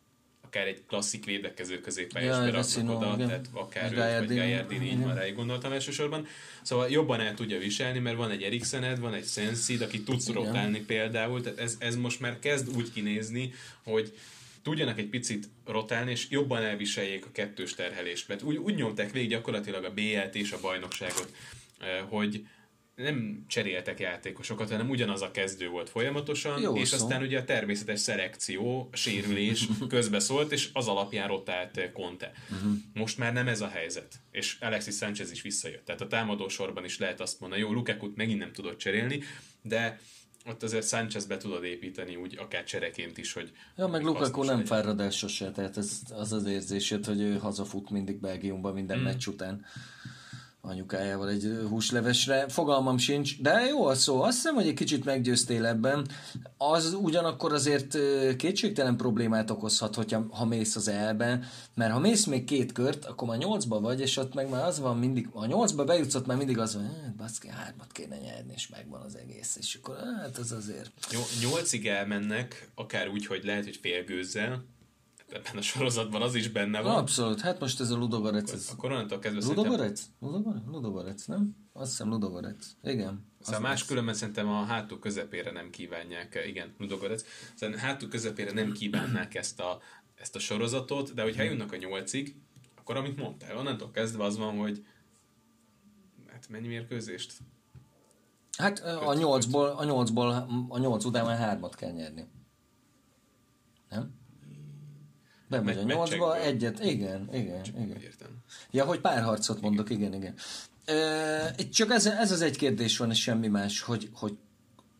[SPEAKER 1] akár egy klasszik védekező középpályás ja, beraknak oda, igen. tehát akár őt, vagy Gajardin, így már ráig gondoltam elsősorban. Szóval jobban el tudja viselni, mert van egy Eriksened, van egy Sensid, aki tudsz rotálni például, tehát ez, ez most már kezd úgy kinézni, hogy tudjanak egy picit rotálni, és jobban elviseljék a kettős terhelést. Mert úgy, úgy nyomták végig gyakorlatilag a BL-t és a bajnokságot, eh, hogy nem cseréltek játékosokat, hanem ugyanaz a kezdő volt folyamatosan, Jó és szó. aztán ugye a természetes szelekció, a sérülés *laughs* közbeszólt, és az alapján rotált Conte. Uh-huh. Most már nem ez a helyzet, és Alexis Sanchez is visszajött. Tehát a támadó sorban is lehet azt mondani, jó, Lukakut megint nem tudott cserélni, de ott azért Sanchez be tudod építeni úgy akár csereként is, hogy...
[SPEAKER 2] Ja, meg Lukaku nem fáradás sose, tehát ez az az érzésed, hogy ő hazafut mindig Belgiumban minden mm. meccs után anyukájával egy húslevesre. Fogalmam sincs, de jó a szó. Azt hiszem, hogy egy kicsit meggyőztél ebben. Az ugyanakkor azért kétségtelen problémát okozhat, hogyha, ha mész az elbe, mert ha mész még két kört, akkor már nyolcba vagy, és ott meg már az van mindig, a nyolcba bejutsz, már mindig az van, hát baszki, hármat kéne nyerni, és megvan az egész, és akkor hát az azért.
[SPEAKER 1] Nyolcig elmennek, akár úgy, hogy lehet, hogy félgőzzel, ebben a sorozatban az is benne van.
[SPEAKER 2] Abszolút, hát most ez a Ludogorec.
[SPEAKER 1] Ez... Akkor onnantól kezdve
[SPEAKER 2] Ludogorec? Ludogorec? Ludogorec, nem? Azt hiszem Ludogorec. Igen.
[SPEAKER 1] Szóval más különben szerintem a hátul közepére nem kívánják, igen, Ludogorec, szerintem hátul közepére nem kívánnák ezt a, ezt a sorozatot, de hogyha eljönnek a nyolcig, akkor amit mondtál, onnantól kezdve az van, hogy hát mennyi mérkőzést?
[SPEAKER 2] Hát a nyolcból, a nyolcból, a nyolc után már hármat kell nyerni. Nem? Bemegy a nyolcba, egyet, igen, igen, igen. Értem. Ja, hogy párharcot mondok, igen, igen. E, csak ez, ez az egy kérdés van, és semmi más, hogy, hogy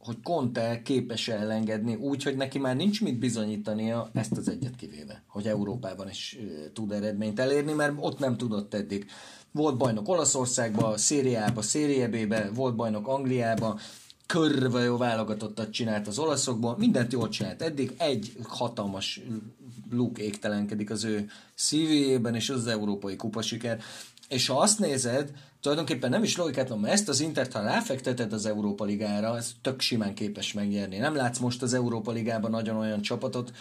[SPEAKER 2] hogy Conte képes elengedni úgy, hogy neki már nincs mit bizonyítania, ezt az egyet kivéve, hogy Európában is tud eredményt elérni, mert ott nem tudott eddig. Volt bajnok Olaszországba, Szériába, Szériebébe, volt bajnok Angliába, körbe jó válogatottat csinált az olaszokból, mindent jól csinált. Eddig egy hatalmas luk égtelenkedik az ő szívében, és az, az európai kupasiker. És ha azt nézed, tulajdonképpen nem is logikátlan, mert ezt az Intert, ha ráfekteted az Európa Ligára, ez tök simán képes megnyerni. Nem látsz most az Európa Ligában nagyon olyan csapatot,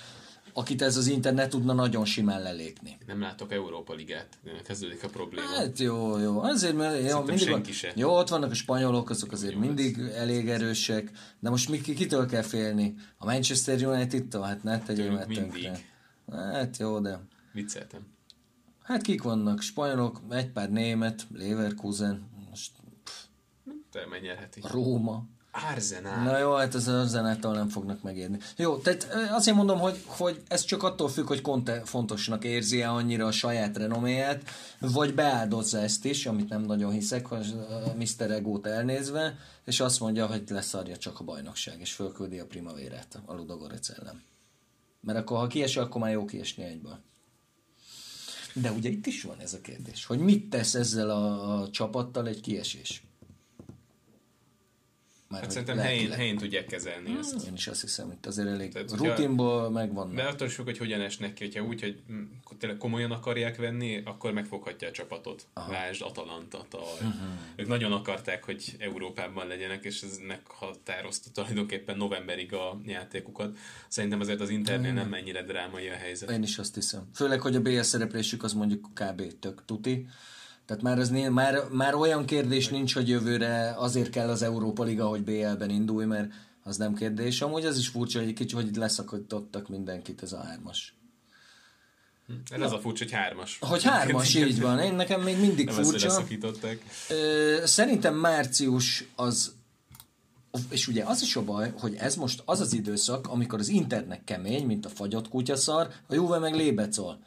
[SPEAKER 2] akit ez az Inter ne tudna nagyon simán lelépni.
[SPEAKER 1] Nem látok Európa Ligát, kezdődik a probléma.
[SPEAKER 2] Hát jó, jó. Azért, mert jó, mindig van, se. jó, ott vannak a spanyolok, azok azért jó, mindig ez. elég erősek, de most mi, kitől kell félni? A Manchester United-től? Hát ne tegyél már tönkre. Hát jó, de...
[SPEAKER 1] Vicceltem.
[SPEAKER 2] Hát kik vannak? Spanyolok, egy pár német, Leverkusen, most...
[SPEAKER 1] Te megnyerheti.
[SPEAKER 2] Róma.
[SPEAKER 1] Arzenál.
[SPEAKER 2] Na jó, hát az Arzenáltól nem fognak megérni. Jó, tehát azért mondom, hogy, hogy ez csak attól függ, hogy Conte fontosnak érzi -e annyira a saját renoméját, vagy beáldozza ezt is, amit nem nagyon hiszek, Mr. Egót elnézve, és azt mondja, hogy leszarja csak a bajnokság, és fölküldi a primavérát a Ludogorec ellen. Mert akkor, ha kiesel, akkor már jó kiesni egyből. De ugye itt is van ez a kérdés, hogy mit tesz ezzel a, a csapattal egy kiesés?
[SPEAKER 1] Már hát szerintem helyén, helyén tudják kezelni hmm. ezt.
[SPEAKER 2] Én is azt hiszem, hogy azért elég Tehát, rutinból megvan.
[SPEAKER 1] De attól is függ, hogy hogyan esnek ki, hogyha úgy, hogy tényleg komolyan akarják venni, akkor megfoghatja a csapatot. Aha. Lásd Atalanta tavaly. Uh-huh. Ők nagyon akarták, hogy Európában legyenek, és ez meghatározta tulajdonképpen novemberig a játékukat. Szerintem azért az Internél uh-huh. nem mennyire drámai a helyzet.
[SPEAKER 2] Én is azt hiszem. Főleg, hogy a BS szereplésük az mondjuk kb. tök tuti tehát már, az, már, már olyan kérdés nincs, hogy jövőre azért kell az Európa Liga, hogy BL-ben indulj, mert az nem kérdés. Amúgy az is furcsa, hogy egy kicsit, hogy leszakítottak mindenkit ez a hármas.
[SPEAKER 1] Ez az a furcsa, hogy hármas.
[SPEAKER 2] Hogy hármas, így van. Én nekem még mindig nem furcsa. Szerintem március az és ugye az is a baj, hogy ez most az az időszak, amikor az internet kemény, mint a fagyott kutyaszar, a Juve meg lébecol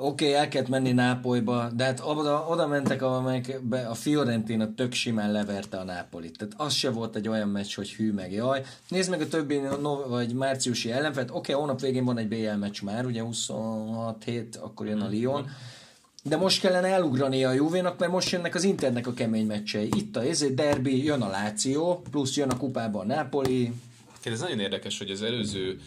[SPEAKER 2] oké, okay, el kellett menni Nápolyba, de hát oda, oda mentek, amelyekbe a Fiorentina tök simán leverte a Nápolit. Tehát az se volt egy olyan meccs, hogy hű meg jaj. Nézd meg a többi no, vagy márciusi ellenfelt. Oké, okay, hónap végén van egy BL meccs már, ugye 26 hét, akkor jön a Lyon. de most kellene elugrani a Juvénak, mert most jönnek az Internek a kemény meccsei. Itt a ezért derbi, jön a Láció, plusz jön a kupában a Napoli.
[SPEAKER 1] Ez nagyon érdekes, hogy az előző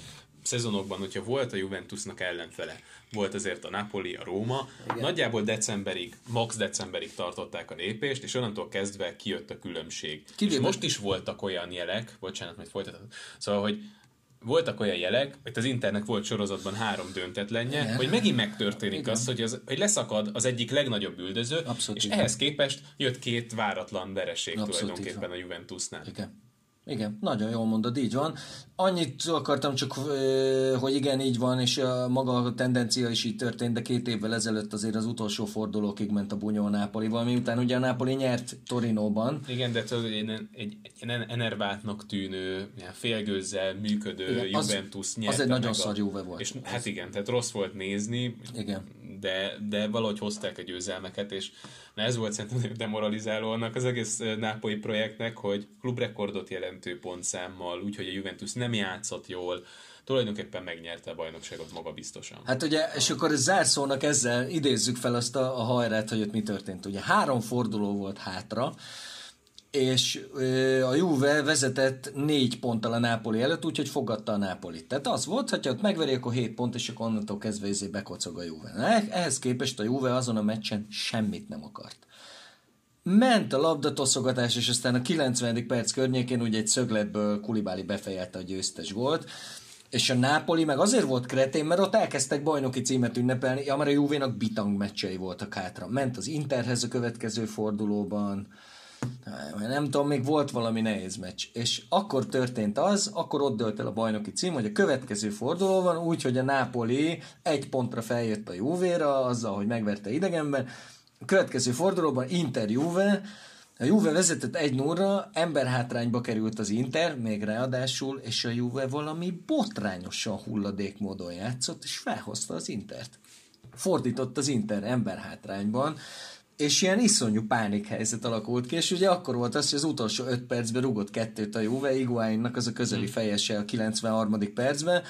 [SPEAKER 1] szezonokban, hogyha volt a Juventusnak ellenfele, volt azért a Napoli, a Róma, Igen. nagyjából decemberig, max decemberig tartották a lépést, és onnantól kezdve kijött a különbség. Kivéve... És most is voltak olyan jelek, bocsánat, majd folytatom, szóval, hogy voltak olyan jelek, hogy az Internek volt sorozatban három döntetlenje, Igen. hogy megint megtörténik Igen. az, hogy, az, hogy leszakad az egyik legnagyobb üldöző, Abszolút és igen. ehhez képest jött két váratlan vereség Abszolút tulajdonképpen a Juventusnál.
[SPEAKER 2] Igen. Igen, nagyon jól mondod, így van. Annyit akartam csak, hogy igen, így van, és a maga a tendencia is így történt, de két évvel ezelőtt azért az utolsó fordulókig ment a bunyó a Nápolival, miután ugye a Nápoli nyert Torinóban.
[SPEAKER 1] Igen, de tudod, egy, egy, egy enerváltnak tűnő, félgőzzel működő igen, Juventus az,
[SPEAKER 2] nyerte Az egy nagyon szar Juve volt.
[SPEAKER 1] És, hát igen, tehát rossz volt nézni. Igen de, de valahogy hozták a győzelmeket, és na ez volt szerintem demoralizáló annak az egész nápolyi projektnek, hogy klubrekordot jelentő pontszámmal, úgyhogy a Juventus nem játszott jól, tulajdonképpen megnyerte a bajnokságot maga biztosan.
[SPEAKER 2] Hát ugye, és akkor zárszónak ezzel idézzük fel azt a, a hajrát, hogy ott mi történt. Ugye három forduló volt hátra, és a Juve vezetett négy ponttal a Nápoli előtt, úgyhogy fogadta a Nápolit. Tehát az volt, hogy ott megveri, akkor 7 pont, és akkor onnantól kezdve ezé bekocog a Juve. Ehhez képest a Juve azon a meccsen semmit nem akart. Ment a labdatoszogatás, és aztán a 90. perc környékén ugye egy szögletből Kulibáli befejelte a győztes volt, és a Nápoli meg azért volt kretén, mert ott elkezdtek bajnoki címet ünnepelni, ja, mert a Juvénak bitang meccsei voltak hátra. Ment az Interhez a következő fordulóban, nem tudom, még volt valami nehéz meccs. És akkor történt az, akkor ott dölt el a bajnoki cím, hogy a következő forduló van, úgy, hogy a Napoli egy pontra feljött a Juve-ra, azzal, hogy megverte idegenben. A következő fordulóban Inter Juve, a Juve vezetett egy 0 emberhátrányba került az Inter, még ráadásul, és a Juve valami botrányosan hulladék módon játszott, és felhozta az Intert. Fordított az Inter emberhátrányban, és ilyen iszonyú helyzet alakult ki, és ugye akkor volt az, hogy az utolsó 5 percben rugott kettőt a Juve, Iguainnak az a közeli hmm. fejese a 93. percben,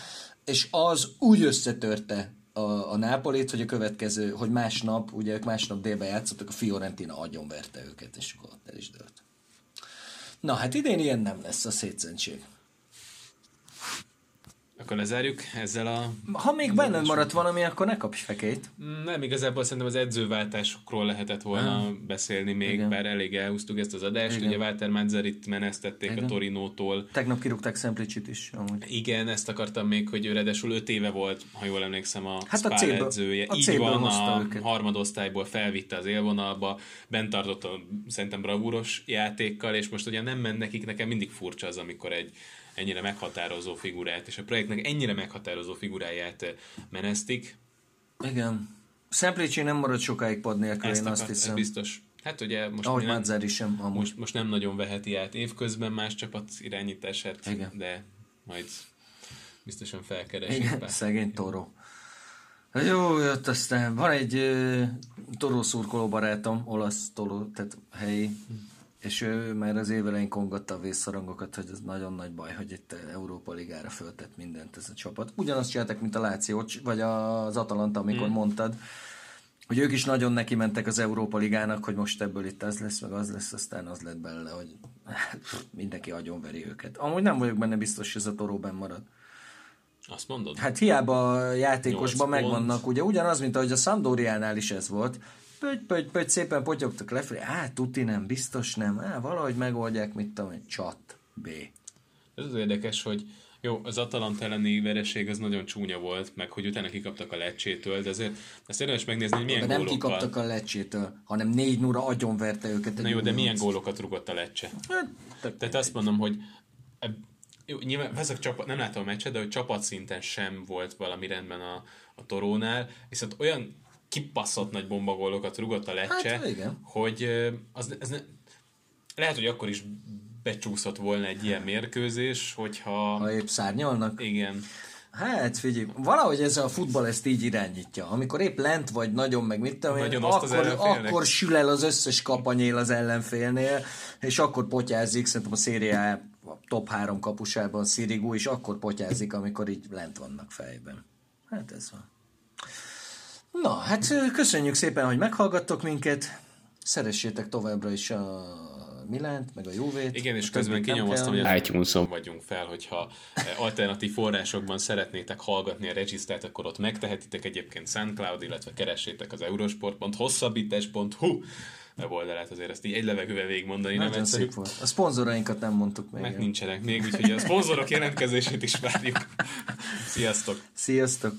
[SPEAKER 2] és az úgy összetörte a, a Nápolit, hogy a következő, hogy másnap, ugye ők másnap délben játszottak, a Fiorentina agyonverte őket, és akkor el is dőlt. Na hát idén ilyen nem lesz a szétszentség.
[SPEAKER 1] Akkor lezárjuk ezzel a...
[SPEAKER 2] Ha még benned maradt valami, akkor ne kapj fekét.
[SPEAKER 1] Nem, igazából szerintem az edzőváltásokról lehetett volna hmm. beszélni még, Igen. bár elég elhúztuk ezt az adást. Igen. Ugye Walter Manzerit menesztették Igen. a Torinótól.
[SPEAKER 2] Tegnap kirúgták Szemplicsit is. Amúgy.
[SPEAKER 1] Igen, ezt akartam még, hogy ráadásul 5 éve volt, ha jól emlékszem, a hát a célből, edzője. A Így van, a őket. harmadosztályból felvitte az élvonalba, bent tartott a szerintem bravúros játékkal, és most ugye nem ment nekik, nekem mindig furcsa az, amikor egy ennyire meghatározó figurát, és a projektnek ennyire meghatározó figuráját eh, menesztik.
[SPEAKER 2] Igen. Szemplécsi nem marad sokáig pad nélkül, Ezt én akart, azt hiszem.
[SPEAKER 1] biztos. Hát ugye most,
[SPEAKER 2] Ahogy nem, sem,
[SPEAKER 1] amúgy. most, most nem nagyon veheti át évközben más csapat irányítását, Igen. de majd biztosan felkeresik.
[SPEAKER 2] Igen, szegény Toro. Jó, jött aztán. Van egy uh, Toro szurkoló barátom, olasz Toro, tehát helyi, és ő már az évelején kongatta a vészszorongokat, hogy ez nagyon nagy baj, hogy itt Európa Ligára föltett mindent ez a csapat. Ugyanazt csináltak, mint a Láció, vagy az Atalanta, amikor hmm. mondtad, hogy ők is nagyon neki mentek az Európa Ligának, hogy most ebből itt az lesz, meg az lesz, aztán az lett belőle, hogy *laughs* mindenki agyonveri őket. Amúgy nem vagyok benne biztos, hogy ez a toróben marad.
[SPEAKER 1] Azt mondod?
[SPEAKER 2] Hát hiába a játékosban megvannak, ugye ugyanaz, mint ahogy a Szandóriánál is ez volt, pöty, pöty, pöty, szépen potyogtak lefelé, á, tuti nem, biztos nem, á, valahogy megoldják, mit tudom, egy csat, B.
[SPEAKER 1] Ez az érdekes, hogy jó, az Atalanta elleni vereség az nagyon csúnya volt, meg hogy utána kikaptak a lecsétől, de azért ezt érdemes megnézni, hogy milyen
[SPEAKER 2] de nem gólokkal... kikaptak a lecsétől, hanem négy nura agyonverte őket.
[SPEAKER 1] Na jó, de milyen gólokat rugott a lecse? Hát, Tehát azt mondom, hogy jó, nyilván ezek csapat, nem látom a meccset, de hogy csapatszinten sem volt valami rendben a, a torónál, viszont olyan kipaszott nagy bombagólokat rugott a lecse, hát, igen. hogy az, ez ne, lehet, hogy akkor is becsúszott volna egy ilyen mérkőzés, hogyha...
[SPEAKER 2] Ha épp szárnyalnak?
[SPEAKER 1] Igen.
[SPEAKER 2] Hát figyelj, valahogy ez a futball ezt így irányítja. Amikor épp lent vagy nagyon, meg mit tudom én, akkor, akkor sül el az összes kapanyél az ellenfélnél, és akkor potyázik, szerintem a szériá top három kapusában Szirigú, és akkor potyázik, amikor így lent vannak fejben. Hát ez van. Na, hát köszönjük szépen, hogy meghallgattok minket. Szeressétek továbbra is a Milánt, meg a Juvét.
[SPEAKER 1] Igen, és közben kinyomoztam, hogy iTunes-on vagyunk fel, hogyha alternatív forrásokban szeretnétek hallgatni a regisztrát, akkor ott megtehetitek egyébként SoundCloud, illetve keressétek az eurosport.hosszabbítás.hu weboldalát, azért ezt így egy levegővel végigmondani
[SPEAKER 2] nem szép volt. A szponzorainkat nem mondtuk még.
[SPEAKER 1] Meg nincsenek még, úgyhogy a szponzorok jelentkezését is várjuk. Sziasztok!
[SPEAKER 2] Sziasztok!